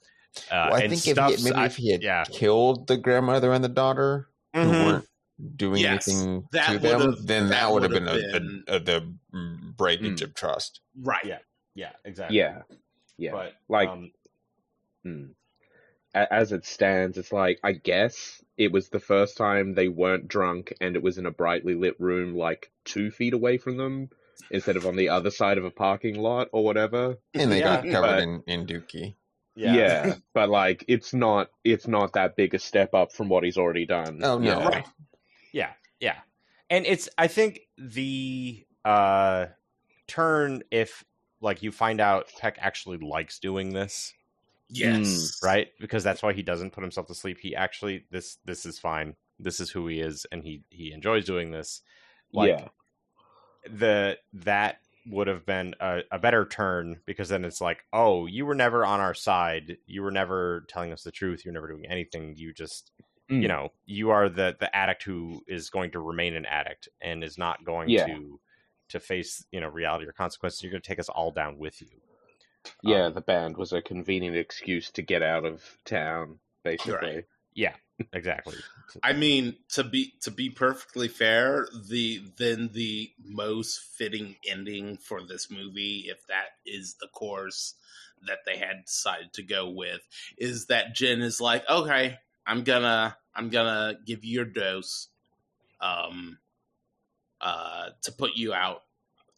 [SPEAKER 2] well, I
[SPEAKER 1] and
[SPEAKER 2] think if he, maybe
[SPEAKER 1] I-
[SPEAKER 2] if he had
[SPEAKER 1] yeah.
[SPEAKER 2] killed the grandmother and the daughter who
[SPEAKER 1] Mhm.
[SPEAKER 2] weren't doing
[SPEAKER 3] Yes,
[SPEAKER 2] anything
[SPEAKER 3] that
[SPEAKER 2] to them, then
[SPEAKER 3] that
[SPEAKER 2] that, would have been,
[SPEAKER 3] would've
[SPEAKER 2] a,
[SPEAKER 3] been-
[SPEAKER 2] a, a, the breakage
[SPEAKER 4] Mm.
[SPEAKER 2] of trust.
[SPEAKER 3] right.
[SPEAKER 1] Yeah. Yeah, exactly.
[SPEAKER 4] Yeah. Yeah.
[SPEAKER 1] But
[SPEAKER 4] Like-
[SPEAKER 1] um,
[SPEAKER 4] Mm. A- As it stands, it's like I guess it was the first time they weren't drunk, and it was in a brightly lit room, like two feet away from them, instead of on the other side of a parking lot or whatever.
[SPEAKER 2] And they
[SPEAKER 1] Yeah,
[SPEAKER 2] got covered
[SPEAKER 4] but-
[SPEAKER 2] in, in Dookie.
[SPEAKER 1] yeah. [laughs]
[SPEAKER 4] but like it's not it's not that big a step up from what he's already done.
[SPEAKER 2] Oh, no.
[SPEAKER 4] Yeah.
[SPEAKER 3] Right.
[SPEAKER 1] Yeah, yeah. And it's I think the uh turn if like you find out Peck actually likes doing this,
[SPEAKER 3] Yes,
[SPEAKER 1] right? Because that's why he doesn't put himself to sleep. He actually this this is fine. This is who he is and he he enjoys doing this. Like
[SPEAKER 4] yeah.
[SPEAKER 1] The that would have been a, a better turn because then it's like, oh, you were never on our side. You were never telling us the truth. You were never doing anything. You just you
[SPEAKER 4] Mm.
[SPEAKER 1] know you are the the addict who is going to remain an addict and is not going
[SPEAKER 4] Yeah.
[SPEAKER 1] to to face you know reality or consequences you're going to take us all down with you
[SPEAKER 4] Yeah,
[SPEAKER 1] Um,
[SPEAKER 4] the band was a convenient excuse to get out of town, basically.
[SPEAKER 3] Right.
[SPEAKER 1] yeah exactly. [laughs]
[SPEAKER 3] I mean, to be to be perfectly fair, the then the most fitting ending for this movie, if that is the course that they had decided to go with, is that Jen is like, okay, I'm gonna I'm gonna give you your dose, um, uh, to put you out,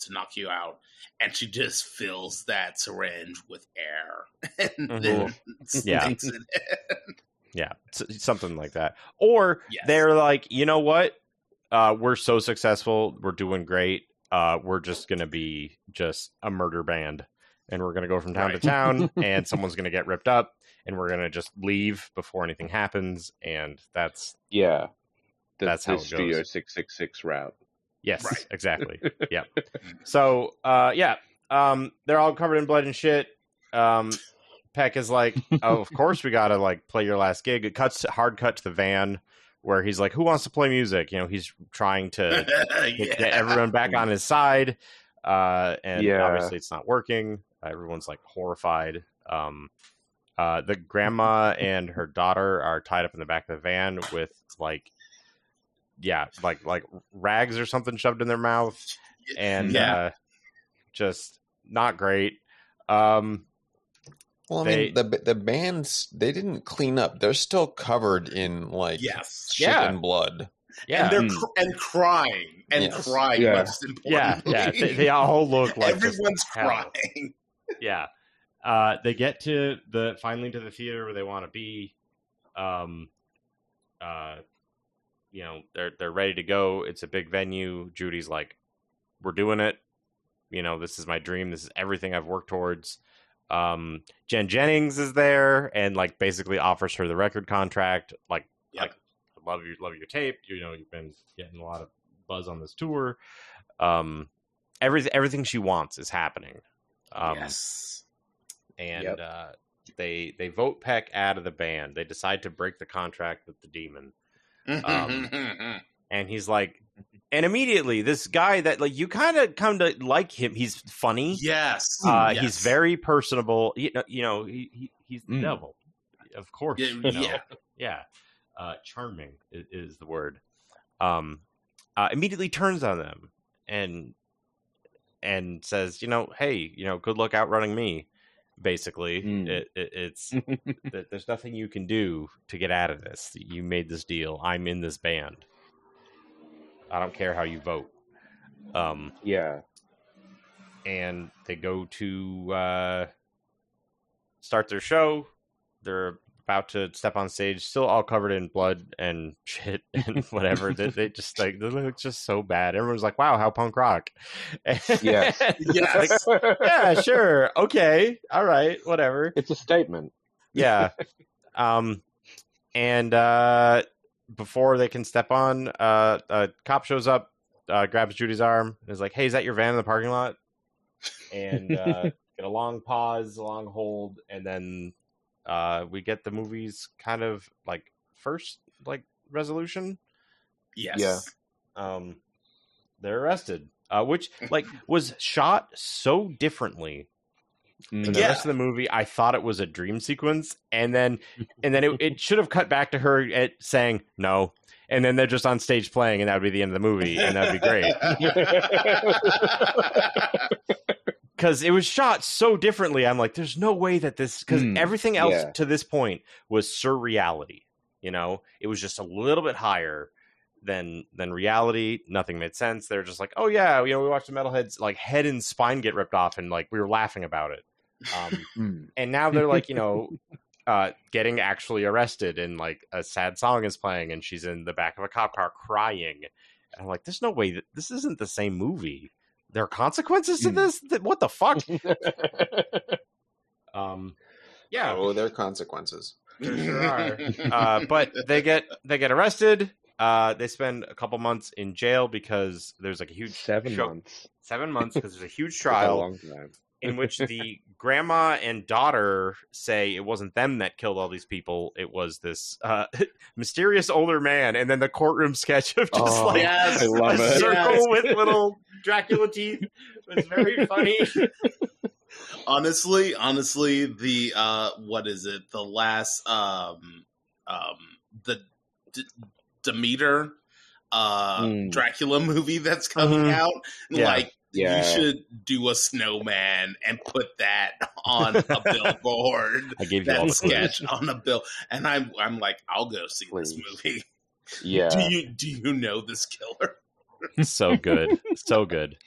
[SPEAKER 3] to knock you out, and she just fills that syringe with air, [laughs] and then
[SPEAKER 1] Yeah. [laughs]
[SPEAKER 3] sticks it in.
[SPEAKER 1] yeah something like that or
[SPEAKER 3] Yes.
[SPEAKER 1] they're like you know what uh we're so successful we're doing great uh we're just going to be just a murder band and we're going to go from town
[SPEAKER 3] Right.
[SPEAKER 1] to town [laughs] and someone's going to get ripped up and we're going to just leave before anything happens and that's
[SPEAKER 4] Yeah. The,
[SPEAKER 1] That's
[SPEAKER 4] the
[SPEAKER 1] how it
[SPEAKER 4] Studio
[SPEAKER 1] goes.
[SPEAKER 4] 666 route.
[SPEAKER 1] Yes,
[SPEAKER 3] Right.
[SPEAKER 1] exactly. [laughs] yeah. So, uh, yeah, um, they're all covered in blood and shit. Um, Peck is like, oh, of [laughs] course we gotta like play your last gig. It cuts hard cut to the van where he's like, who wants to play music? You know, he's trying to [laughs]
[SPEAKER 3] yeah.
[SPEAKER 1] get everyone back on his side, uh, and
[SPEAKER 4] Yeah.
[SPEAKER 1] obviously it's not working. Everyone's like horrified. Um, uh, the grandma and her daughter are tied up in the back of the van with like yeah, like like rags or something shoved in their mouth, and
[SPEAKER 3] Yeah.
[SPEAKER 1] uh, just not great. Um,
[SPEAKER 2] Well, I
[SPEAKER 1] They-
[SPEAKER 2] mean, the the bands they didn't clean up. They're still covered in like
[SPEAKER 3] Yes.
[SPEAKER 2] shit
[SPEAKER 1] Yeah.
[SPEAKER 2] and blood.
[SPEAKER 1] yeah,
[SPEAKER 3] And they're
[SPEAKER 4] Mm.
[SPEAKER 3] cr- and crying and
[SPEAKER 2] Yes.
[SPEAKER 3] crying
[SPEAKER 4] Yeah.
[SPEAKER 3] most
[SPEAKER 1] yeah,
[SPEAKER 3] importantly.
[SPEAKER 1] yeah. They, they all look [laughs] like
[SPEAKER 3] Everyone's crying.
[SPEAKER 1] yeah. Uh, they get to the finally to the theater where they want to be. Um, uh, you know, they're they're ready to go. It's a big venue. Judy's like, "We're doing it." You know, this is my dream. This is everything I've worked towards. Um, Jen Jennings is there and like basically offers her the record contract. Like,
[SPEAKER 3] Yep.
[SPEAKER 1] like love your love your tape. You know, you've been getting a lot of buzz on this tour. Um, everything everything she wants is happening. Um,
[SPEAKER 3] yes.
[SPEAKER 1] and
[SPEAKER 4] Yep.
[SPEAKER 1] uh, they they vote Peck out of the band. They decide to break the contract with the demon, um, [laughs] and he's like, and immediately this guy that like you kind of come to like him. He's funny.
[SPEAKER 3] yes.
[SPEAKER 1] Uh,
[SPEAKER 3] yes.
[SPEAKER 1] He's very personable. You know, you know he, he he's the
[SPEAKER 4] Mm.
[SPEAKER 1] devil, of course.
[SPEAKER 3] Yeah,
[SPEAKER 1] you know.
[SPEAKER 3] yeah.
[SPEAKER 1] yeah. Uh, charming is, is the word. Um, uh, immediately turns on them and and says, you know, hey, you know, good luck outrunning me. Basically,
[SPEAKER 4] Mm.
[SPEAKER 1] it, it, it's there's nothing you can do to get out of this. You made this deal. I'm in this band. I don't care how you vote. Um,
[SPEAKER 4] yeah.
[SPEAKER 1] and they go to uh, start their show. They're about to step on stage, still all covered in blood and [laughs] shit and whatever. they, they just like they look just so bad. Everyone's like, "Wow, how punk rock!"
[SPEAKER 4] Yes. [laughs]
[SPEAKER 3] Yes.
[SPEAKER 1] yeah, sure, okay, all right, whatever.
[SPEAKER 4] It's a statement.
[SPEAKER 1] Yeah. [laughs] um, and uh, before they can step on, uh, a cop shows up, uh, grabs Judy's arm, and is like, "Hey, is that your van in the parking lot?" And uh, [laughs] get a long pause, a long hold, and then uh, we get the movie's kind of like first like resolution.
[SPEAKER 3] Yes.
[SPEAKER 4] Yeah.
[SPEAKER 1] Um, they're arrested, uh, which like was shot so differently For the
[SPEAKER 3] Yeah.
[SPEAKER 1] rest of the movie, I thought it was a dream sequence, and then [laughs] and then it, it should have cut back to her at saying no, and then they're just on stage playing, and that would be the end of the movie, and that'd be great [laughs] because it was shot so differently. I'm like, there's no way that this because
[SPEAKER 4] Mm,
[SPEAKER 1] everything else
[SPEAKER 4] yeah.
[SPEAKER 1] to this point was surreality. You know, it was just a little bit higher than than reality. Nothing made sense. They're just like, oh yeah, you know, we watched the metalheads like head and spine get ripped off, and like we were laughing about it. Um,
[SPEAKER 4] Mm.
[SPEAKER 1] and now they're like you know uh getting actually arrested and like a sad song is playing and she's in the back of a cop car crying and i'm like there's no way that this isn't the same movie there are consequences to
[SPEAKER 4] Hmm.
[SPEAKER 1] this what the fuck [laughs] um yeah
[SPEAKER 2] Oh, there are consequences. [laughs]
[SPEAKER 1] there sure are. uh, but they get they get arrested uh they spend a couple months in jail because there's like a huge
[SPEAKER 4] Seven
[SPEAKER 1] show-
[SPEAKER 4] months.
[SPEAKER 1] seven months because there's a huge [laughs]
[SPEAKER 4] That's a
[SPEAKER 1] trial
[SPEAKER 4] long time.
[SPEAKER 1] in which the grandma and daughter say it wasn't them that killed all these people it was this uh, [laughs] mysterious older man and then the courtroom [laughs] sketch of just
[SPEAKER 4] Oh,
[SPEAKER 1] like
[SPEAKER 3] Yes.
[SPEAKER 4] I love
[SPEAKER 1] a
[SPEAKER 4] it.
[SPEAKER 1] circle
[SPEAKER 3] Yes.
[SPEAKER 1] with little [laughs] dracula teeth was very funny
[SPEAKER 3] honestly, honestly, the uh, what is it? The last um, um, the D- Demeter uh,
[SPEAKER 4] Mm.
[SPEAKER 3] Dracula movie that's coming
[SPEAKER 1] Mhm.
[SPEAKER 3] out.
[SPEAKER 1] Yeah.
[SPEAKER 3] Like
[SPEAKER 4] Yeah.
[SPEAKER 3] you should do a snowman and put that on a [laughs] billboard.
[SPEAKER 1] i gave you all
[SPEAKER 3] That sketch on a bill, and I'm I'm like, I'll go see this movie.
[SPEAKER 4] Yeah.
[SPEAKER 3] Do you do you know this killer?
[SPEAKER 1] so good so good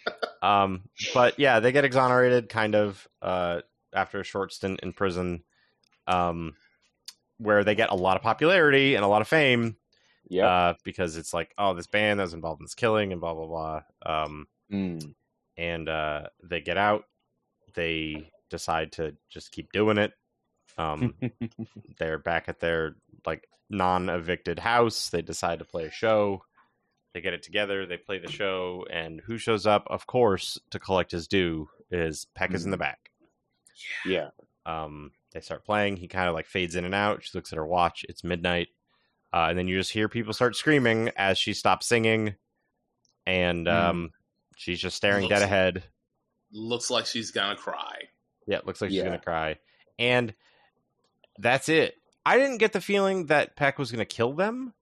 [SPEAKER 1] um but yeah they get exonerated kind of uh after a short stint in prison um where they get a lot of popularity and a lot of fame
[SPEAKER 4] yeah.
[SPEAKER 1] uh, because it's like, oh, this band that was involved in this killing and blah blah blah. Um,
[SPEAKER 4] Mm.
[SPEAKER 1] And uh, they get out. They decide to just keep doing it. Um, [laughs] they're back at their like non-evicted house. They decide to play a show. They get it together. They play the show, and who shows up? Of course, to collect his due is Peck is in the back.
[SPEAKER 4] yeah.
[SPEAKER 1] Um, they start playing. He kind of like fades in and out. She looks at her watch. It's midnight. Uh, and then you just hear people start screaming as she stops singing. And um, she's just staring
[SPEAKER 3] Looks-
[SPEAKER 1] dead ahead.
[SPEAKER 3] Looks like she's gonna cry.
[SPEAKER 1] Yeah, it looks like she's going to cry. And that's it. I didn't get the feeling that Peck was going to kill them.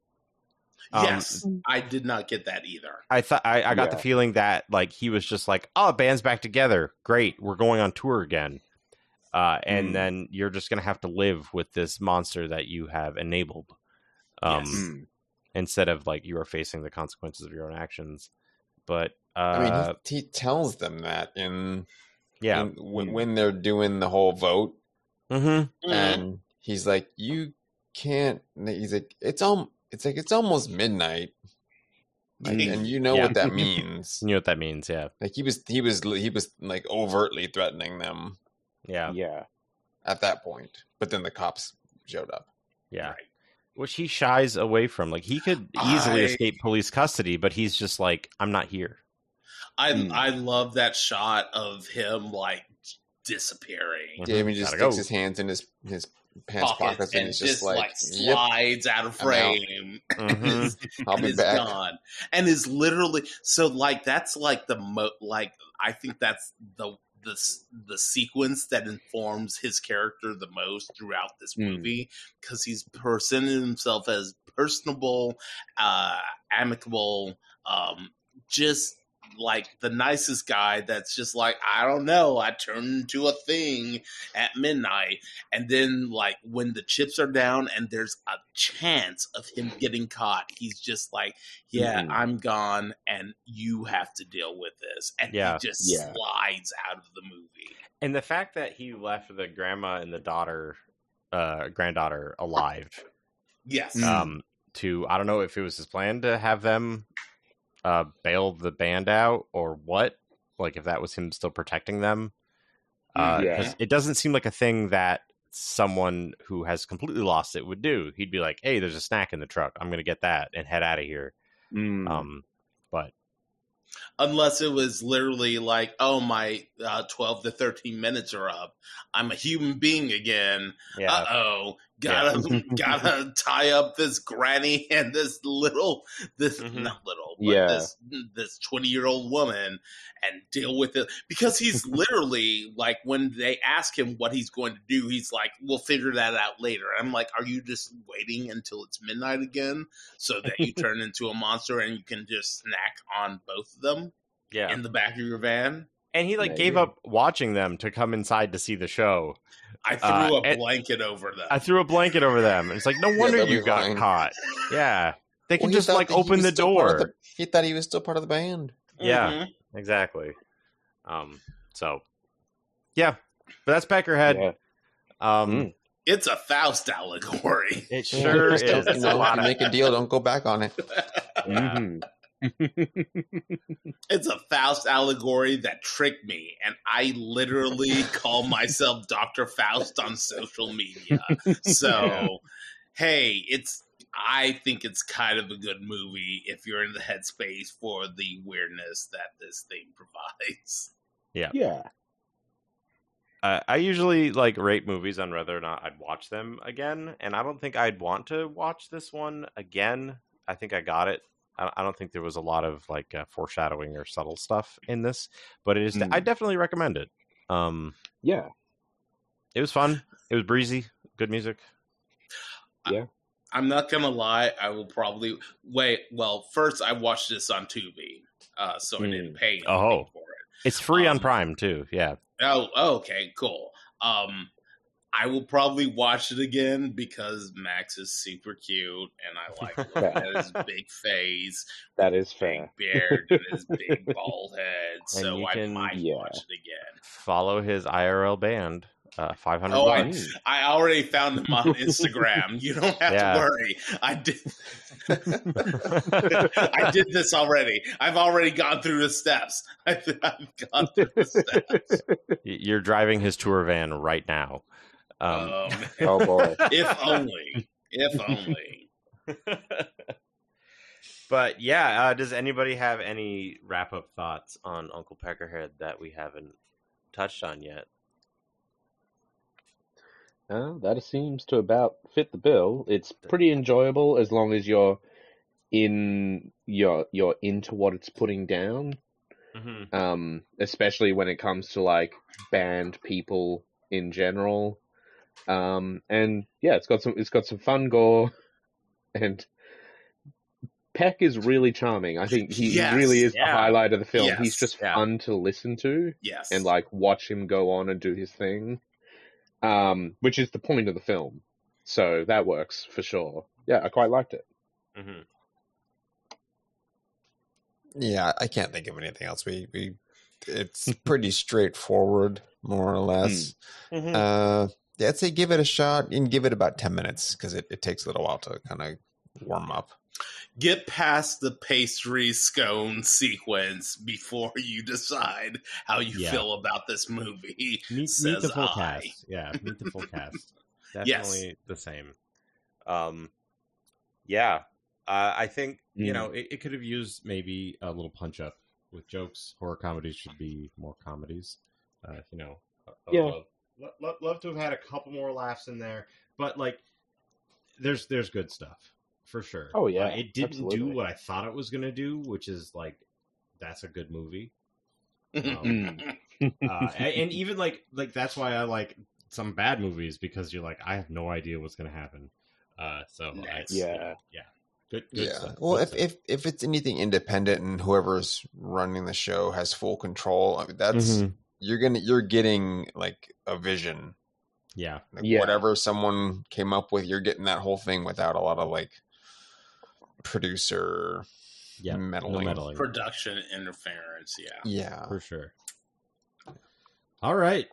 [SPEAKER 1] Um,
[SPEAKER 3] yes, I did not get that either.
[SPEAKER 1] I thought I, I got the feeling that like he was just like, oh, band's back together, great, we're going on tour again, uh, and
[SPEAKER 2] Mm.
[SPEAKER 1] then you're just gonna have to live with this monster that you have enabled, um,
[SPEAKER 3] Yes.
[SPEAKER 4] Mm.
[SPEAKER 1] instead of like you are facing the consequences of your own actions. But uh,
[SPEAKER 2] I mean, he, he tells them that in,
[SPEAKER 1] yeah,
[SPEAKER 2] in when, when they're doing the whole vote,
[SPEAKER 1] mm-hmm.
[SPEAKER 3] Mm-hmm.
[SPEAKER 2] and he's like, "You can't." He's like, "It's um, it's like it's almost midnight." Like, and you know
[SPEAKER 1] Yeah.
[SPEAKER 2] what that [laughs] means.
[SPEAKER 1] you know what that means, yeah,
[SPEAKER 2] Like he was, he was, he was like overtly threatening them
[SPEAKER 1] yeah,
[SPEAKER 4] Yeah.
[SPEAKER 2] at that point. But then the cops showed up.
[SPEAKER 1] yeah.
[SPEAKER 3] Right.
[SPEAKER 1] Which he shies away from. Like he could easily
[SPEAKER 3] I-
[SPEAKER 1] escape police custody, but he's just like, I'm not here.
[SPEAKER 3] I
[SPEAKER 4] Mm.
[SPEAKER 3] I love that shot of him like disappearing.
[SPEAKER 1] Mhm.
[SPEAKER 2] Jamie just
[SPEAKER 1] Gotta
[SPEAKER 2] sticks
[SPEAKER 1] go.
[SPEAKER 2] his hands in his his pants
[SPEAKER 3] Pockets
[SPEAKER 2] pockets, and
[SPEAKER 3] and
[SPEAKER 2] he's
[SPEAKER 3] just,
[SPEAKER 2] just
[SPEAKER 3] like,
[SPEAKER 2] like, "Yep,
[SPEAKER 3] slides out of
[SPEAKER 2] I'm out.
[SPEAKER 3] frame. [laughs]
[SPEAKER 1] Mhm.
[SPEAKER 2] I'll
[SPEAKER 3] and
[SPEAKER 2] be
[SPEAKER 3] is
[SPEAKER 2] back."
[SPEAKER 3] gone. And is literally so like that's like the mo like I think that's the the the sequence that informs his character the most throughout this
[SPEAKER 4] Mm.
[SPEAKER 3] movie because he's presented himself as personable, uh, amicable, um, just like the nicest guy that's just like I don't know I turned into a thing at midnight and then like when the chips are down and there's a chance of him getting caught he's just like yeah
[SPEAKER 4] Mhm.
[SPEAKER 3] I'm gone and you have to deal with this and
[SPEAKER 1] Yeah.
[SPEAKER 3] he just
[SPEAKER 4] Yeah.
[SPEAKER 3] slides out of the movie
[SPEAKER 1] And the fact that he left the grandma and the daughter, uh, granddaughter alive,
[SPEAKER 3] yes
[SPEAKER 4] Mm.
[SPEAKER 1] um, to I don't know if it was his plan to have them uh, bail the band out or what. Like if that was him still protecting them, uh,
[SPEAKER 4] Yeah.
[SPEAKER 1] it doesn't seem like a thing that someone who has completely lost it would do. He'd be like, "Hey, there's a snack in the truck. I'm gonna get that and head out of here."
[SPEAKER 4] Mm.
[SPEAKER 1] Um, but
[SPEAKER 3] unless it was literally like oh my uh, 12 to 13 minutes are up I'm a human being again
[SPEAKER 1] yeah,
[SPEAKER 3] uh oh, gotta [laughs] gotta tie up this granny and this little this
[SPEAKER 1] Mhm.
[SPEAKER 3] not little, but
[SPEAKER 4] Yeah.
[SPEAKER 3] this this twenty year old woman and deal with it because he's [laughs] literally like when they ask him what he's going to do, he's like, "We'll figure that out later." I'm like, "Are you just waiting until it's midnight again so that you turn into a monster and you can just snack on both of them
[SPEAKER 1] yeah.
[SPEAKER 3] in the back of your van?"
[SPEAKER 1] And he like
[SPEAKER 4] Maybe.
[SPEAKER 1] gave up watching them to come inside to see the show.
[SPEAKER 3] I threw
[SPEAKER 1] Uh,
[SPEAKER 3] a blanket over them.
[SPEAKER 1] I threw a blanket over them. It's like no wonder
[SPEAKER 2] they'll
[SPEAKER 1] you got
[SPEAKER 2] fine.
[SPEAKER 1] caught. Yeah, they can
[SPEAKER 2] Well,
[SPEAKER 1] just like open the
[SPEAKER 2] still part of
[SPEAKER 1] door.
[SPEAKER 2] the- he thought he was still part of the band.
[SPEAKER 1] Yeah.
[SPEAKER 3] Mhm.
[SPEAKER 1] Exactly. Um. So, yeah, but that's Peckerhead.
[SPEAKER 4] Yeah.
[SPEAKER 1] Um.
[SPEAKER 4] Mm.
[SPEAKER 3] It's a Faust allegory.
[SPEAKER 1] It
[SPEAKER 2] Yeah,
[SPEAKER 1] sure is.
[SPEAKER 2] just don't-
[SPEAKER 1] It's
[SPEAKER 2] you
[SPEAKER 1] a lot
[SPEAKER 2] you
[SPEAKER 1] of-
[SPEAKER 2] make a deal, don't go back on it.
[SPEAKER 1] Yeah. [laughs] [laughs]
[SPEAKER 3] It's a Faust allegory that tricked me, and I literally call [laughs] myself Dr. Faust on social media. [laughs] So, hey, it's I think it's kind of a good movie if you're in the headspace for the weirdness that this thing provides.
[SPEAKER 4] Yeah.
[SPEAKER 1] Uh, I usually like rate movies on whether or not I'd watch them again, and I don't think I'd want to watch this one again. I think I got it. I I don't think there was a lot of like uh, foreshadowing or subtle stuff in this, but it is.
[SPEAKER 4] Mm.
[SPEAKER 1] I definitely recommend it. Um,
[SPEAKER 4] Yeah.
[SPEAKER 1] it was fun. It was breezy. Good music.
[SPEAKER 3] Yeah, I'm not gonna lie, I will probably wait. Well, first I watched this on Tubi, uh, so I didn't pay anything
[SPEAKER 1] Oh.
[SPEAKER 3] for it.
[SPEAKER 1] It's free on
[SPEAKER 3] Um,
[SPEAKER 1] Prime too. Yeah.
[SPEAKER 3] Oh, okay, cool. Um, I will probably watch it again because Max is super cute, and I like [laughs] looking at his big face,
[SPEAKER 4] That is
[SPEAKER 3] big
[SPEAKER 4] fair.
[SPEAKER 3] beard, and his big [laughs] bald head.
[SPEAKER 1] And
[SPEAKER 3] So I
[SPEAKER 1] can-
[SPEAKER 3] might
[SPEAKER 4] yeah.
[SPEAKER 3] watch it again.
[SPEAKER 1] Follow his IRL band. Uh, Five hundred
[SPEAKER 3] Oh, I- I already found him on Instagram. [laughs] You don't have
[SPEAKER 1] Yeah.
[SPEAKER 3] to worry. I did. I did this already. I've already gone through the steps. I've, I've gone through the steps.
[SPEAKER 1] You're driving his tour van right now. Um,
[SPEAKER 3] Um, [laughs] [laughs]
[SPEAKER 4] Oh boy.
[SPEAKER 3] if only. If only. [laughs]
[SPEAKER 1] but yeah, uh, does anybody have any wrap up thoughts on Uncle Peckerhead that we haven't touched on yet?
[SPEAKER 4] Uh, that seems to about fit the bill. It's pretty enjoyable as long as you're in you're you're into what it's putting down.
[SPEAKER 1] Mm-hmm.
[SPEAKER 4] Um, especially when it comes to like band people in general. Um, and yeah, it's got some it's got some fun gore, [laughs] and Peck is really charming. I think he,
[SPEAKER 3] Yes,
[SPEAKER 4] he really is
[SPEAKER 7] yeah.
[SPEAKER 4] the highlight of the film.
[SPEAKER 3] Yes,
[SPEAKER 4] He's just
[SPEAKER 7] yeah.
[SPEAKER 4] fun to listen to
[SPEAKER 3] Yes.
[SPEAKER 4] and like watch him go on and do his thing, um, which is the point of the film. So that works for sure. Yeah, I quite liked it.
[SPEAKER 7] hmm
[SPEAKER 2] Yeah, I can't think of anything else. We we it's pretty straightforward, more or less.
[SPEAKER 7] hmm
[SPEAKER 2] Uh, yeah, I'd say give it a shot and give it about ten minutes because it, it takes a little while to kind of warm up.
[SPEAKER 3] Get past the pastry scone sequence before you decide how you
[SPEAKER 1] Yeah.
[SPEAKER 3] feel about this movie.
[SPEAKER 1] Meet, meet the full
[SPEAKER 3] I.
[SPEAKER 1] cast. Yeah, meet the full cast. [laughs]
[SPEAKER 7] Definitely the same. Um, yeah, uh, I think
[SPEAKER 1] You
[SPEAKER 4] Mm.
[SPEAKER 1] know, it, it could have used maybe a little punch up with jokes. Horror comedies should be more comedies. Uh, you know, I- I
[SPEAKER 4] Yeah.
[SPEAKER 1] Love, lo- lo- love to have had a couple more laughs in there, but like, there's there's good stuff for sure.
[SPEAKER 4] Oh, yeah,
[SPEAKER 1] Uh, it didn't
[SPEAKER 4] absolutely.
[SPEAKER 1] do what I thought it was gonna do, which is like, that's a good movie.
[SPEAKER 4] Mm. [laughs]
[SPEAKER 1] uh, and, and even like like that's why I like some bad movies because you're like I have no idea what's gonna happen. Uh, so I,
[SPEAKER 3] Nice.
[SPEAKER 4] Yeah.
[SPEAKER 1] good, good
[SPEAKER 2] yeah.
[SPEAKER 1] stuff.
[SPEAKER 2] Well,
[SPEAKER 1] good
[SPEAKER 2] if,
[SPEAKER 1] stuff.
[SPEAKER 2] if if it's anything independent and whoever's running the show has full control, I mean, that's
[SPEAKER 1] Mhm.
[SPEAKER 2] You're gonna you're getting like a vision.
[SPEAKER 1] yeah,
[SPEAKER 2] Like
[SPEAKER 4] Yeah.
[SPEAKER 2] whatever someone came up with, you're getting that whole thing without a lot of like producer
[SPEAKER 1] yeah, no
[SPEAKER 2] meddling.
[SPEAKER 1] meddling
[SPEAKER 3] Production interference, yeah.
[SPEAKER 2] Yeah.
[SPEAKER 1] for sure. All right,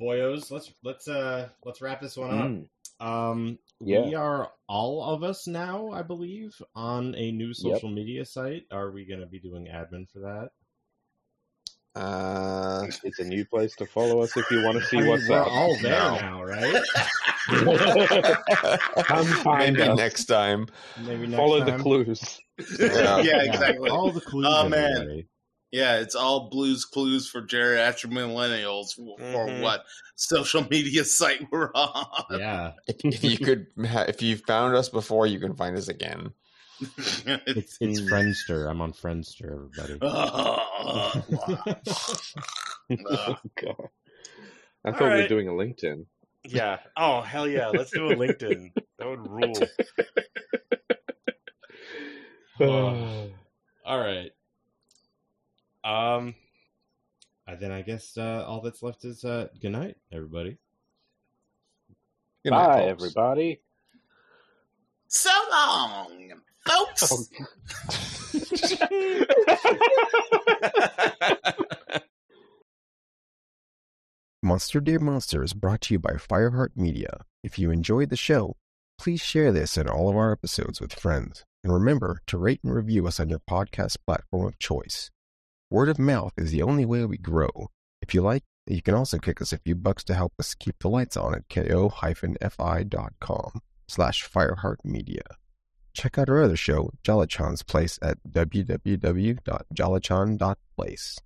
[SPEAKER 1] boyos, let's let's uh let's wrap this one up.
[SPEAKER 4] Mm.
[SPEAKER 1] Um,
[SPEAKER 4] Yeah.
[SPEAKER 1] we are all of us now, I believe, on a new social media site. Are we going to be doing admin for that?
[SPEAKER 2] Uh,
[SPEAKER 4] It's a new place to follow us if you want to see
[SPEAKER 1] I mean,
[SPEAKER 4] what's
[SPEAKER 1] we're
[SPEAKER 4] up.
[SPEAKER 1] all there
[SPEAKER 2] No.
[SPEAKER 1] now, right? [laughs]
[SPEAKER 4] Come find
[SPEAKER 2] maybe
[SPEAKER 4] us.
[SPEAKER 2] next time.
[SPEAKER 1] Maybe next
[SPEAKER 4] Follow the clues.
[SPEAKER 2] Yeah. [laughs]
[SPEAKER 3] yeah, exactly.
[SPEAKER 1] All the clues.
[SPEAKER 3] Oh, man.
[SPEAKER 1] everybody.
[SPEAKER 3] Yeah, it's all blues clues for geriatric millennials for, for
[SPEAKER 7] Mhm.
[SPEAKER 3] what social media site we're on.
[SPEAKER 1] Yeah,
[SPEAKER 2] If, if you could, ha- if you found us before, you can find us again. [laughs]
[SPEAKER 1] it's it's Friendster. I'm on Friendster, everybody. [laughs]
[SPEAKER 3] Uh, [laughs]
[SPEAKER 4] oh, God. I thought
[SPEAKER 7] All
[SPEAKER 4] we were doing a LinkedIn.
[SPEAKER 7] Yeah. Oh hell yeah! Let's do a LinkedIn. That would rule.
[SPEAKER 1] Oh. All right.
[SPEAKER 7] Um.
[SPEAKER 1] And then I guess uh, all that's left is uh, good night, everybody.
[SPEAKER 2] Good night,
[SPEAKER 4] Bye,
[SPEAKER 2] folks.
[SPEAKER 4] everybody.
[SPEAKER 3] so long, folks. Oh. [laughs]
[SPEAKER 8] Monster Dear Monster is brought to you by Fireheart Media. If you enjoyed the show, please share this and all of our episodes with friends. And remember to rate and review us on your podcast platform of choice. Word of mouth is the only way we grow. If you like, you can also kick us a few bucks to help us keep the lights on at ko-fi.com slash Fireheart Media. Check out our other show, Jollichan's Place at www.jollichan.place.